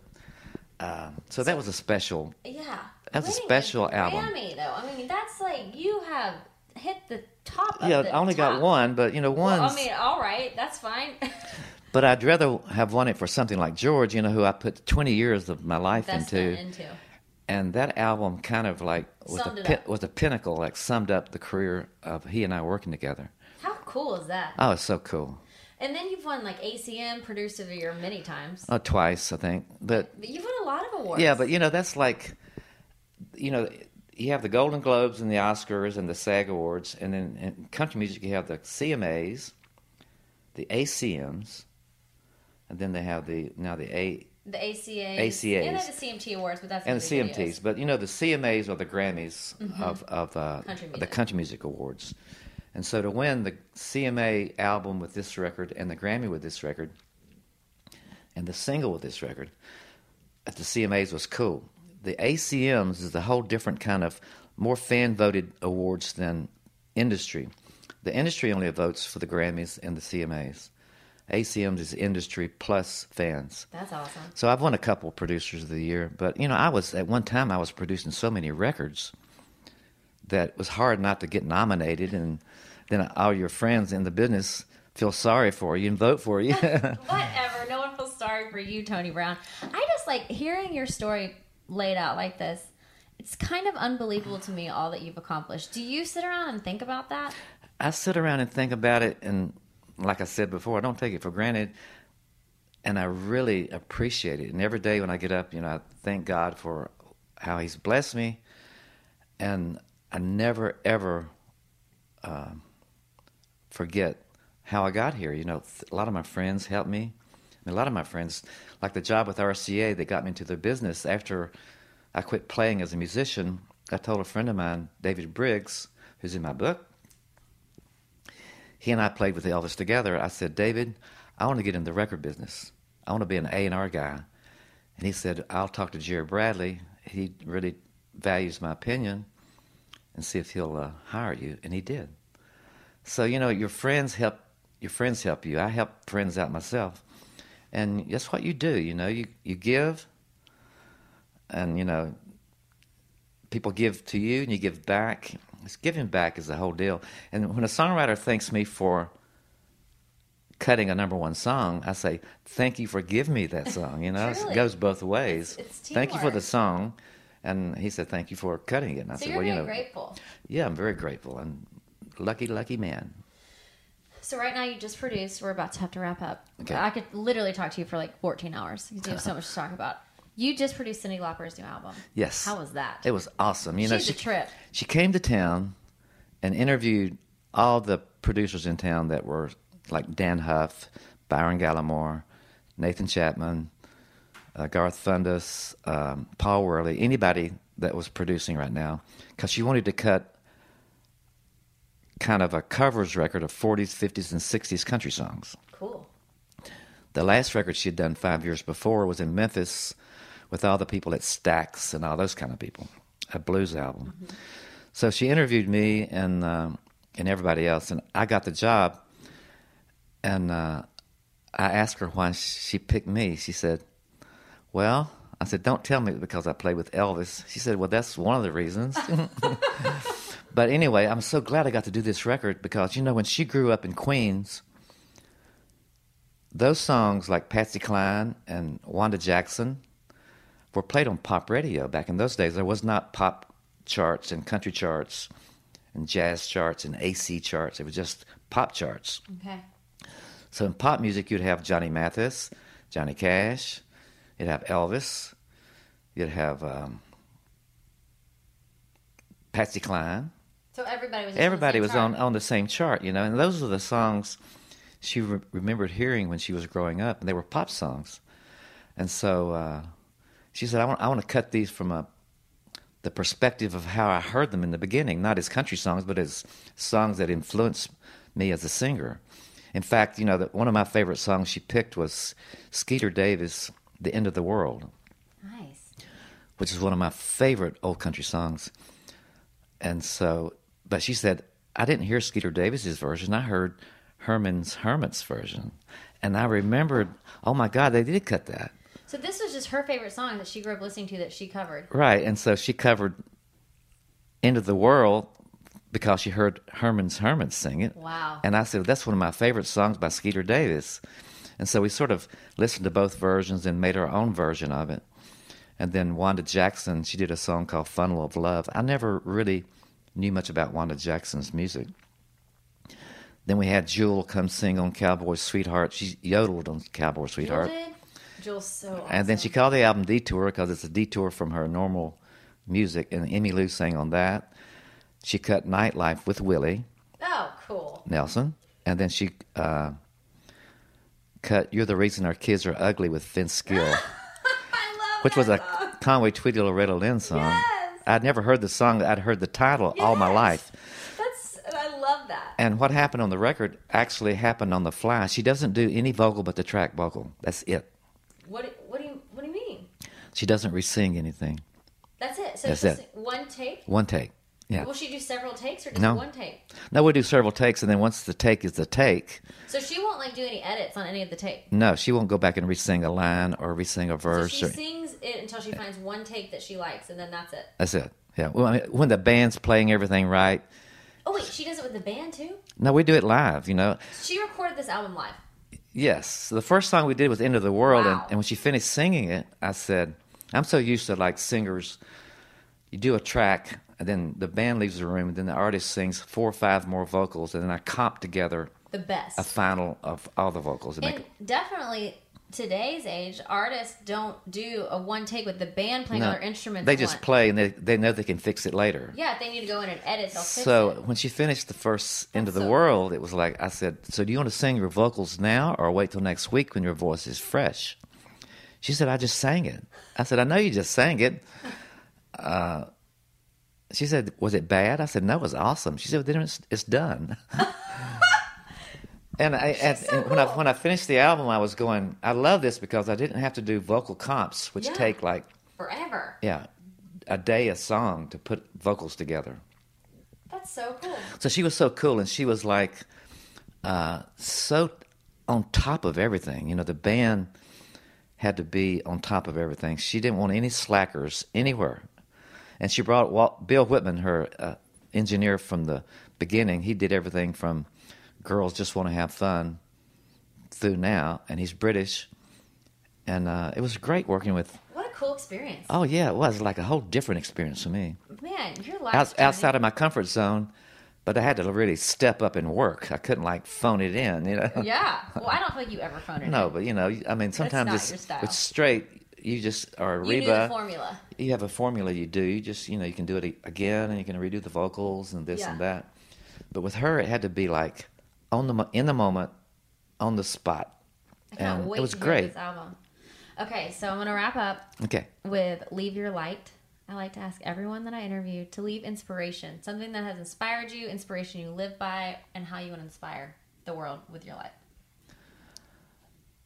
uh, so that was a special. Yeah. That's a special a album. Grammy, though. I mean, that's like you have hit the top. Of Yeah, the I only got one, but you know, Well. I mean, all right, that's fine. but I'd rather have won it for something like George, you know, who I put 20 years of my life into, into. and that album kind of like was Summed a pin- was a pinnacle, like summed up the career of he and I working together. How cool is that? Oh, it's so cool. And then you've won like ACM Producer of the Year many times. Uh, twice, I think. But But You've won a lot of awards. yeah, but you know that's like, you know, you have the Golden Globes and the Oscars and the SAG Awards, and then in country music you have the CMAs, the ACMs, and then they have the now the A the ACAs, ACAs. and the CMT awards, but that's and the CMTs. videos. But you know, the CMAs are the Grammys of of uh, Country the country music awards. And so to win the CMA album with this record and the Grammy with this record and the single with this record at the CMAs was cool. The ACMs is a whole different kind of more fan voted awards than industry. The industry only votes for the Grammys and the CMAs. ACMs is industry plus fans. That's awesome. So I've won a couple producers of the year, but you know, I was at one time I was producing so many records that it was hard not to get nominated, and then all your friends in the business feel sorry for you and vote for you. Whatever. No one feels sorry for you, Tony Brown. I just like hearing your story laid out like this. It's kind of unbelievable to me all that you've accomplished. Do you sit around and think about that? I sit around and think about it, and like I said before, I don't take it for granted, and I really appreciate it. And every day when I get up, you know, I thank God for how He's blessed me, and I never ever um, forget how I got here. You know, a lot of my friends helped me. I mean, a lot of my friends, like the job with RCA, they got me into their business after I quit playing as a musician. I told a friend of mine, David Briggs, who's in my book, he and I played with Elvis together. I said, David, I want to get in the record business. I want to be an A and R guy. And he said, I'll talk to Jerry Bradley. He really values my opinion, and see if he'll uh, hire you. And he did. So you know, your friends help. Your friends help you. I help friends out myself, and that's what you do. You know, you you give, and you know, people give to you, and you give back. It's giving back is the whole deal. And when a songwriter thanks me for cutting a number one song, I say, "Thank you for giving me that song." You know, it goes both ways. It's- it's Thank you for the song, and he said, "Thank you for cutting it." And I So said, you're "Well, you very know, grateful. yeah, I'm very grateful and lucky, lucky man." So right now you just produced. We're about to have to wrap up. Okay. I could literally talk to you for like 14 hours. You have so much to talk about. You just produced Cyndi Lauper's new album. Yes. How was that? It was awesome. You know, She's she a trip. She came to town and interviewed all the producers in town that were like Dann Huff, Byron Gallimore, Nathan Chapman, uh, Garth Fundis, um, Paul Worley, anybody that was producing right now, because she wanted to cut kind of a covers record of 40s, 50s, and 60s country songs. Cool. The last record she had done five years before was in Memphis with all the people at Stax and all those kind of people, a blues album. So she interviewed me and um, and everybody else, and I got the job. And uh, I asked her why she picked me. She said, "Well," I said, "Don't tell me because I played with Elvis." She said, "Well, that's one of the reasons." but anyway, I'm so glad I got to do this record because you know when she grew up in Queens those songs like Patsy Cline and Wanda Jackson were played on pop radio back in those days. There was not pop charts and country charts and jazz charts and AC charts. It was just pop charts. Okay. So in pop music, you'd have Johnny Mathis, Johnny Cash, you'd have Elvis, you'd have um, Patsy Cline. So everybody was. Everybody on the was same on, chart. on the same chart, you know, and those are the songs she re- remembered hearing when she was growing up, and they were pop songs. And so uh, she said, I want, I want to cut these from a, the perspective of how I heard them in the beginning, not as country songs, but as songs that influenced me as a singer. In fact, you know, the, one of my favorite songs she picked was Skeeter Davis, The End of the World Nice. which is one of my favorite old country songs. And so, but she said, I didn't hear Skeeter Davis's version. I heard Herman's Hermit's version. And I remembered, oh my God, they did cut that. So this was just her favorite song that she grew up listening to that she covered. Right. And so she covered End of the World because she heard Herman's Hermits sing it. Wow. And I said, that's one of my favorite songs by Skeeter Davis. And so we sort of listened to both versions and made our own version of it. And then Wanda Jackson, she did a song called Funnel of Love. I never really knew much about Wanda Jackson's music. Then we had Jewel come sing on Cowboy Sweetheart. She yodeled on Cowboy Sweetheart. Jewel's so awesome. And then she called the album Detour because it's a detour from her normal music. And Emmylou sang on that. She cut Nightlife with Willie Oh, cool. Nelson. And then she uh, cut You're the Reason Our Kids Are Ugly with Vince Gill, I love which was a song. Conway Twitty Loretta Lynn song. Yes. I'd never heard the song, I'd heard the title all my life. That's I love that. And what happened on the record actually happened on the fly. She doesn't do any vocal but the track vocal. That's it. What do- what do you what do you mean? She doesn't re-sing anything. That's it. So That's it's it. one take. One take. Yeah. Will she do several takes or just No. one take? No, we do several takes, and then once the take is the take, So she won't like do any edits on any of the takes. no, she won't go back and re-sing a line or re-sing a So verse. she or, sings it until she finds one take that she likes, and then that's it. that's it. Yeah. Well, I mean, when the band's playing everything right, Oh wait, she does it with the band too. no, we do it live. You know. She recorded this album live. Yes, the first song we did was "End of the World," and, and when she finished singing it, I said, "I'm so used to like singers. You do a track, and then the band leaves the room, and then the artist sings four or five more vocals, and then I comp together The best. a final of all the vocals. And and make, definitely today's age, artists don't do a one take with the band playing all no, their instruments. they just once. play, and they they know they can fix it later. Yeah, if they need to go in and edit, they'll fix So when she finished the first "End of the so World," it was like I said, "So do you want to sing your vocals now, or wait till next week when your voice is fresh?" She said, "I just sang it." I said, "I know you just sang it." Uh, she said, "Was it bad?" I said, "No, it was awesome." She said, "Then it's, it's done." and I, and, so and when I when I finished the album, I was going, "I love this because I didn't have to do vocal comps, which Yeah. take like Forever. yeah, a day a song to put vocals together." That's so cool. So she was so cool, and she was like uh, so on top of everything. You know, the band had to be on top of everything. She didn't want any slackers anywhere, and she brought Walt, Bill Wittman, her uh, engineer from the beginning. He did everything from "Girls Just Want to Have Fun" through now, and he's British, and uh, it was great working with. What a cool experience. Oh yeah, it was like a whole different experience for me. Man, your life Outs outside of my comfort zone, but I had to really step up and work. I couldn't like phone it in, you know. Yeah. Well, I don't feel like you ever phone it. In. No, in. but you know, I mean, sometimes it's, it's straight. You just are you knew the Reba. formula. You have a formula you do. You just, you know, you can do it again, and you can redo the vocals and this Yeah. and that. But with her, it had to be like on the in the moment, on the spot, I can't and wait it was great. this album. Okay, so I'm gonna wrap up Okay, with "Leave Your Light." I like to ask everyone that I interview to leave inspiration, something that has inspired you, inspiration you live by, and how you want to inspire the world with your life.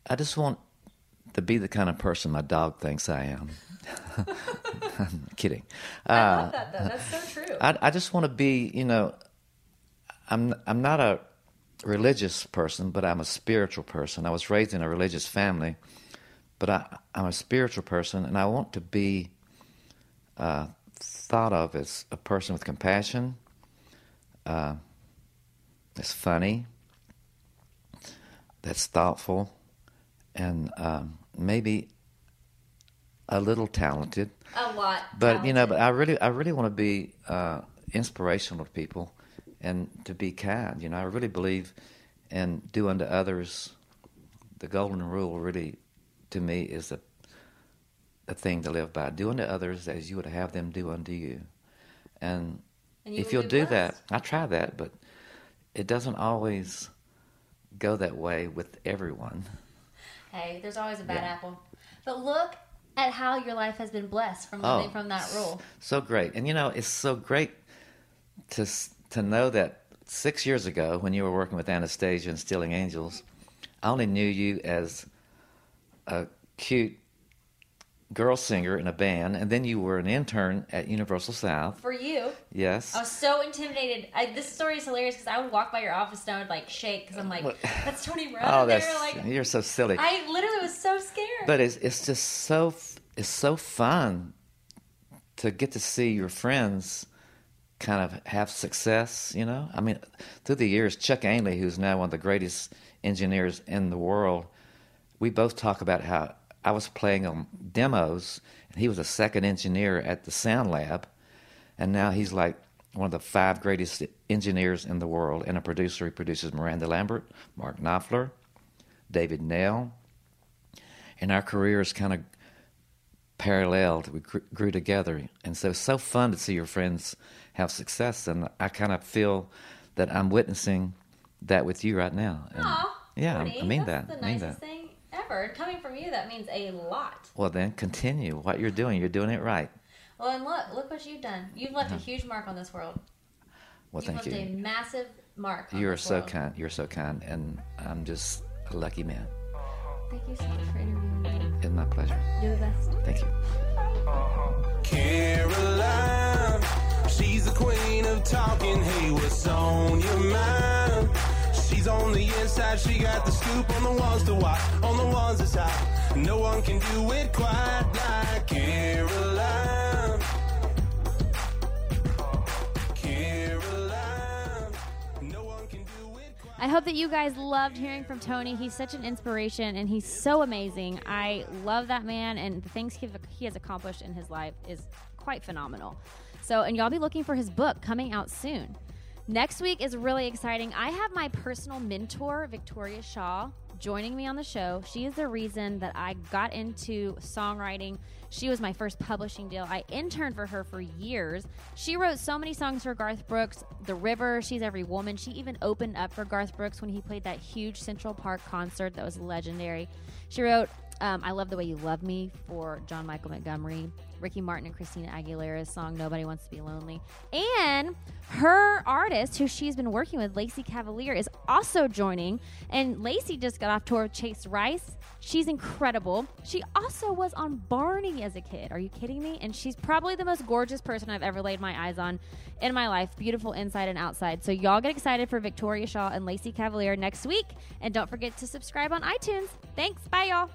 I just want to be the kind of person my dog thinks I am. I'm kidding. I Uh, love that though. That's so true. I, I just want to be, you know, I'm I'm not a religious person, but I'm a spiritual person. I was raised in a religious family, but I, I'm a spiritual person, and I want to be uh, thought of as a person with compassion, uh, that's funny, that's thoughtful, and um, maybe a little talented. a lot. But you know, but. I really, I really want to be uh, inspirational to people, and to be kind. You know, I really believe in do unto others. The golden rule, really, to me, is a a thing to live by. Do unto others as you would have them do unto you. And, And you if you'll do blessed. that, I try that, but it doesn't always go that way with everyone. hey, there's always a bad Yeah. apple. But look at how your life has been blessed from living Oh. from that rule. So great, and you know it's so great to to know that six years ago, when you were working with Anastasia and Stealing Angels, I only knew you as a cute girl singer in a band, and then you were an intern at Universal South. For you, Yes, I was so intimidated. I, this story is hilarious because I would walk by your office and I would like shake because I'm like, that's Tony Brown. oh, that's like, you're so silly. I literally was so scared. But it's it's just so it's so fun to get to see your friends kind of have success. You know, I mean, through the years, Chuck Ainlay, who's now one of the greatest engineers in the world, we both talk about how I was playing on demos, and he was a second engineer at the Sound Lab, and now he's like one of the five greatest engineers in the world and a producer. He produces Miranda Lambert, Mark Knopfler, David Nail. And our careers kind of paralleled. We gr- grew together. And so it's so fun to see your friends have success. And I kind of feel that I'm witnessing that with you right now. And Aw, yeah, I- Woody, I mean that's that. the I mean nicest that. thing ever. Coming from you, that means a lot. Well, then continue what you're doing. You're doing it right. Well, and look, look what you've done. You've left a huge mark on this world. Well, thank You've thank left a massive mark. On You are so world. kind. You're so kind. And I'm just a lucky man. Thank you so much for interviewing me. My pleasure. You're the best. Thank you. Caroline, she's the queen of talking. Hey, what's on your mind? She's on the inside, she got the scoop on the ones to watch, on the ones that's out. No one can do it quite like Caroline. I hope that you guys loved hearing from Tony. He's such an inspiration and he's so amazing. I love that man and the things he, has accomplished in his life is quite phenomenal. So, and y'all be looking for his book coming out soon. Next week is really exciting. I have my personal mentor, Victoria Shaw, joining me on the show. She is the reason that I got into songwriting. She was my first publishing deal. I interned for her for years. She wrote so many songs for Garth Brooks, The River, She's Every Woman. She even opened up for Garth Brooks when he played that huge Central Park concert that was legendary. She wrote um, I Love the Way You Love Me for John Michael Montgomery, Ricky Martin and Christina Aguilera's song Nobody Wants to Be Lonely. And her artist, who she's been working with, Lacey Cavalier, is also joining. And Lacey just got off tour with Chase Rice. She's incredible. She also was on Barney as a kid. Are you kidding me? And she's probably the most gorgeous person I've ever laid my eyes on in my life. Beautiful inside and outside. So y'all get excited for Victoria Shaw and Lacey Cavalier next week. And don't forget to subscribe on iTunes. Thanks. Bye, y'all.